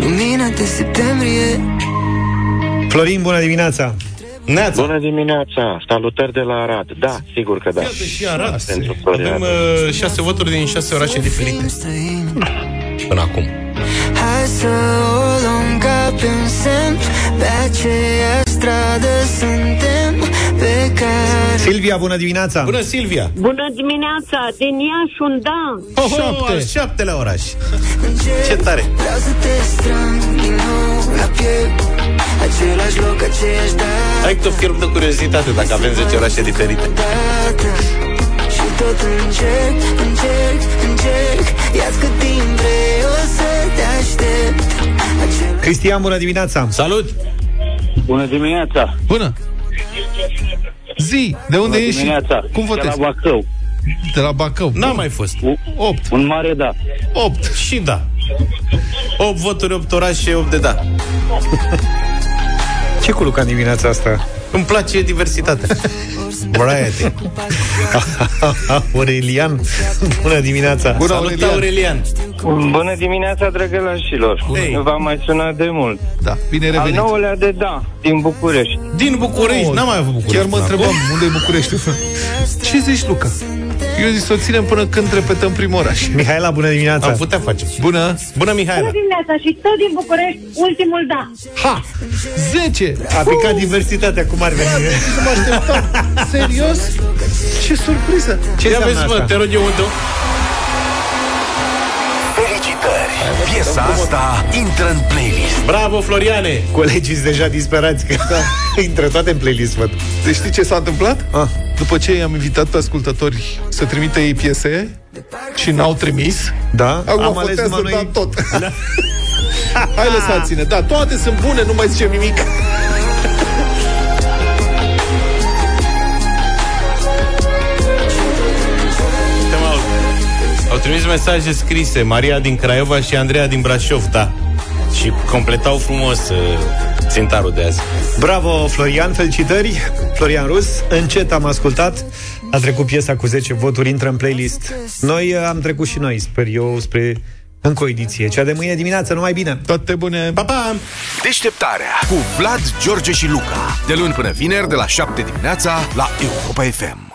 Lumină de septembrie Florin, bună dimineața Neața. Bună dimineața, salutări de la Arad. Da, sigur că da. Iată și Arad Pentru Florian. Avem uh, șase voturi din șase orașe diferite Până acum Hai să o luăm ca pe un semn Pe aceeași stradă suntem Pe care Silvia, bună dimineața Bună, Silvia! Bună dimineața! Din Iași, un da! Oh, Șapte. Al șaptelea oraș Ce tare! Vreau să te strâng din nou la piept Același loc, aceeași dată Hai că fierb de curiozitate dacă avem 10 orașe diferite dată Și tot încerc, încerc, încerc Ia-ți cât timp vrei, o să te aștept Cristian, bună dimineața Salut! Bună dimineața! Bună! Zi, de unde Bună ești? dimineața! Cum De votezi? la Bacău. De la Bacău. N-a mai fost 8. Un mare da. 8. Și da 8 voturi, 8 orașe, 8 de da Ce cu Luca în dimineața asta? Îmi place diversitatea. <laughs> Variety. <laughs> Aurelian, bună dimineața! Bună, Salut, Aurelian! Bună dimineața, drăgălașilor! Hey. V-am mai sunat de mult. Da, bine Al revenit. nouălea de da, din București. Din București, Oh, n-am mai avut București. Chiar mă până întrebam acum. unde e București. <laughs> Ce zici, Luca? Eu zic să o ținem până când repetăm primul oraș. Mihaela, bună dimineața! Am putea face. Bună! Bună, Mihaela! Bună dimineața și tot din București, ultimul da. Ha! 10! A picat diversitatea, cum ar veni? Nu mă așteptam. Serios? Ce surpriză! Ce Ia înseamnă vezi, mă, asta? te rog eu unde Felicitări! Piesa asta intră în playlist. Bravo, Floriane! Colegii sunt deja disperați că <laughs> intră toate în playlist, văd. Deci știi ce s-a întâmplat? Ah. După ce i-am invitat pe ascultători să trimite ei piese și n-au trimis, Da? acum Am ales votează numai da noi... tot. <laughs> Hai lăsați-ne. Da, toate sunt bune, nu mai zicem nimic. Uite, mă, au- Au trimis mesaje scrise Maria din Craiova și Andreea din Brașov, da. Și completau frumos uh, țintarul de azi. Bravo, Florian, felicitări! Florian Rus, încet am ascultat. A trecut piesa cu 10 voturi, intră în playlist. Noi uh, am trecut și noi, sper eu, spre încă o ediție. Cea de mâine dimineață, numai bine! Toate bune! Pa, pa! Deșteptarea cu Vlad, George și Luca. De luni până vineri, de la 7 dimineața, la Europa FM.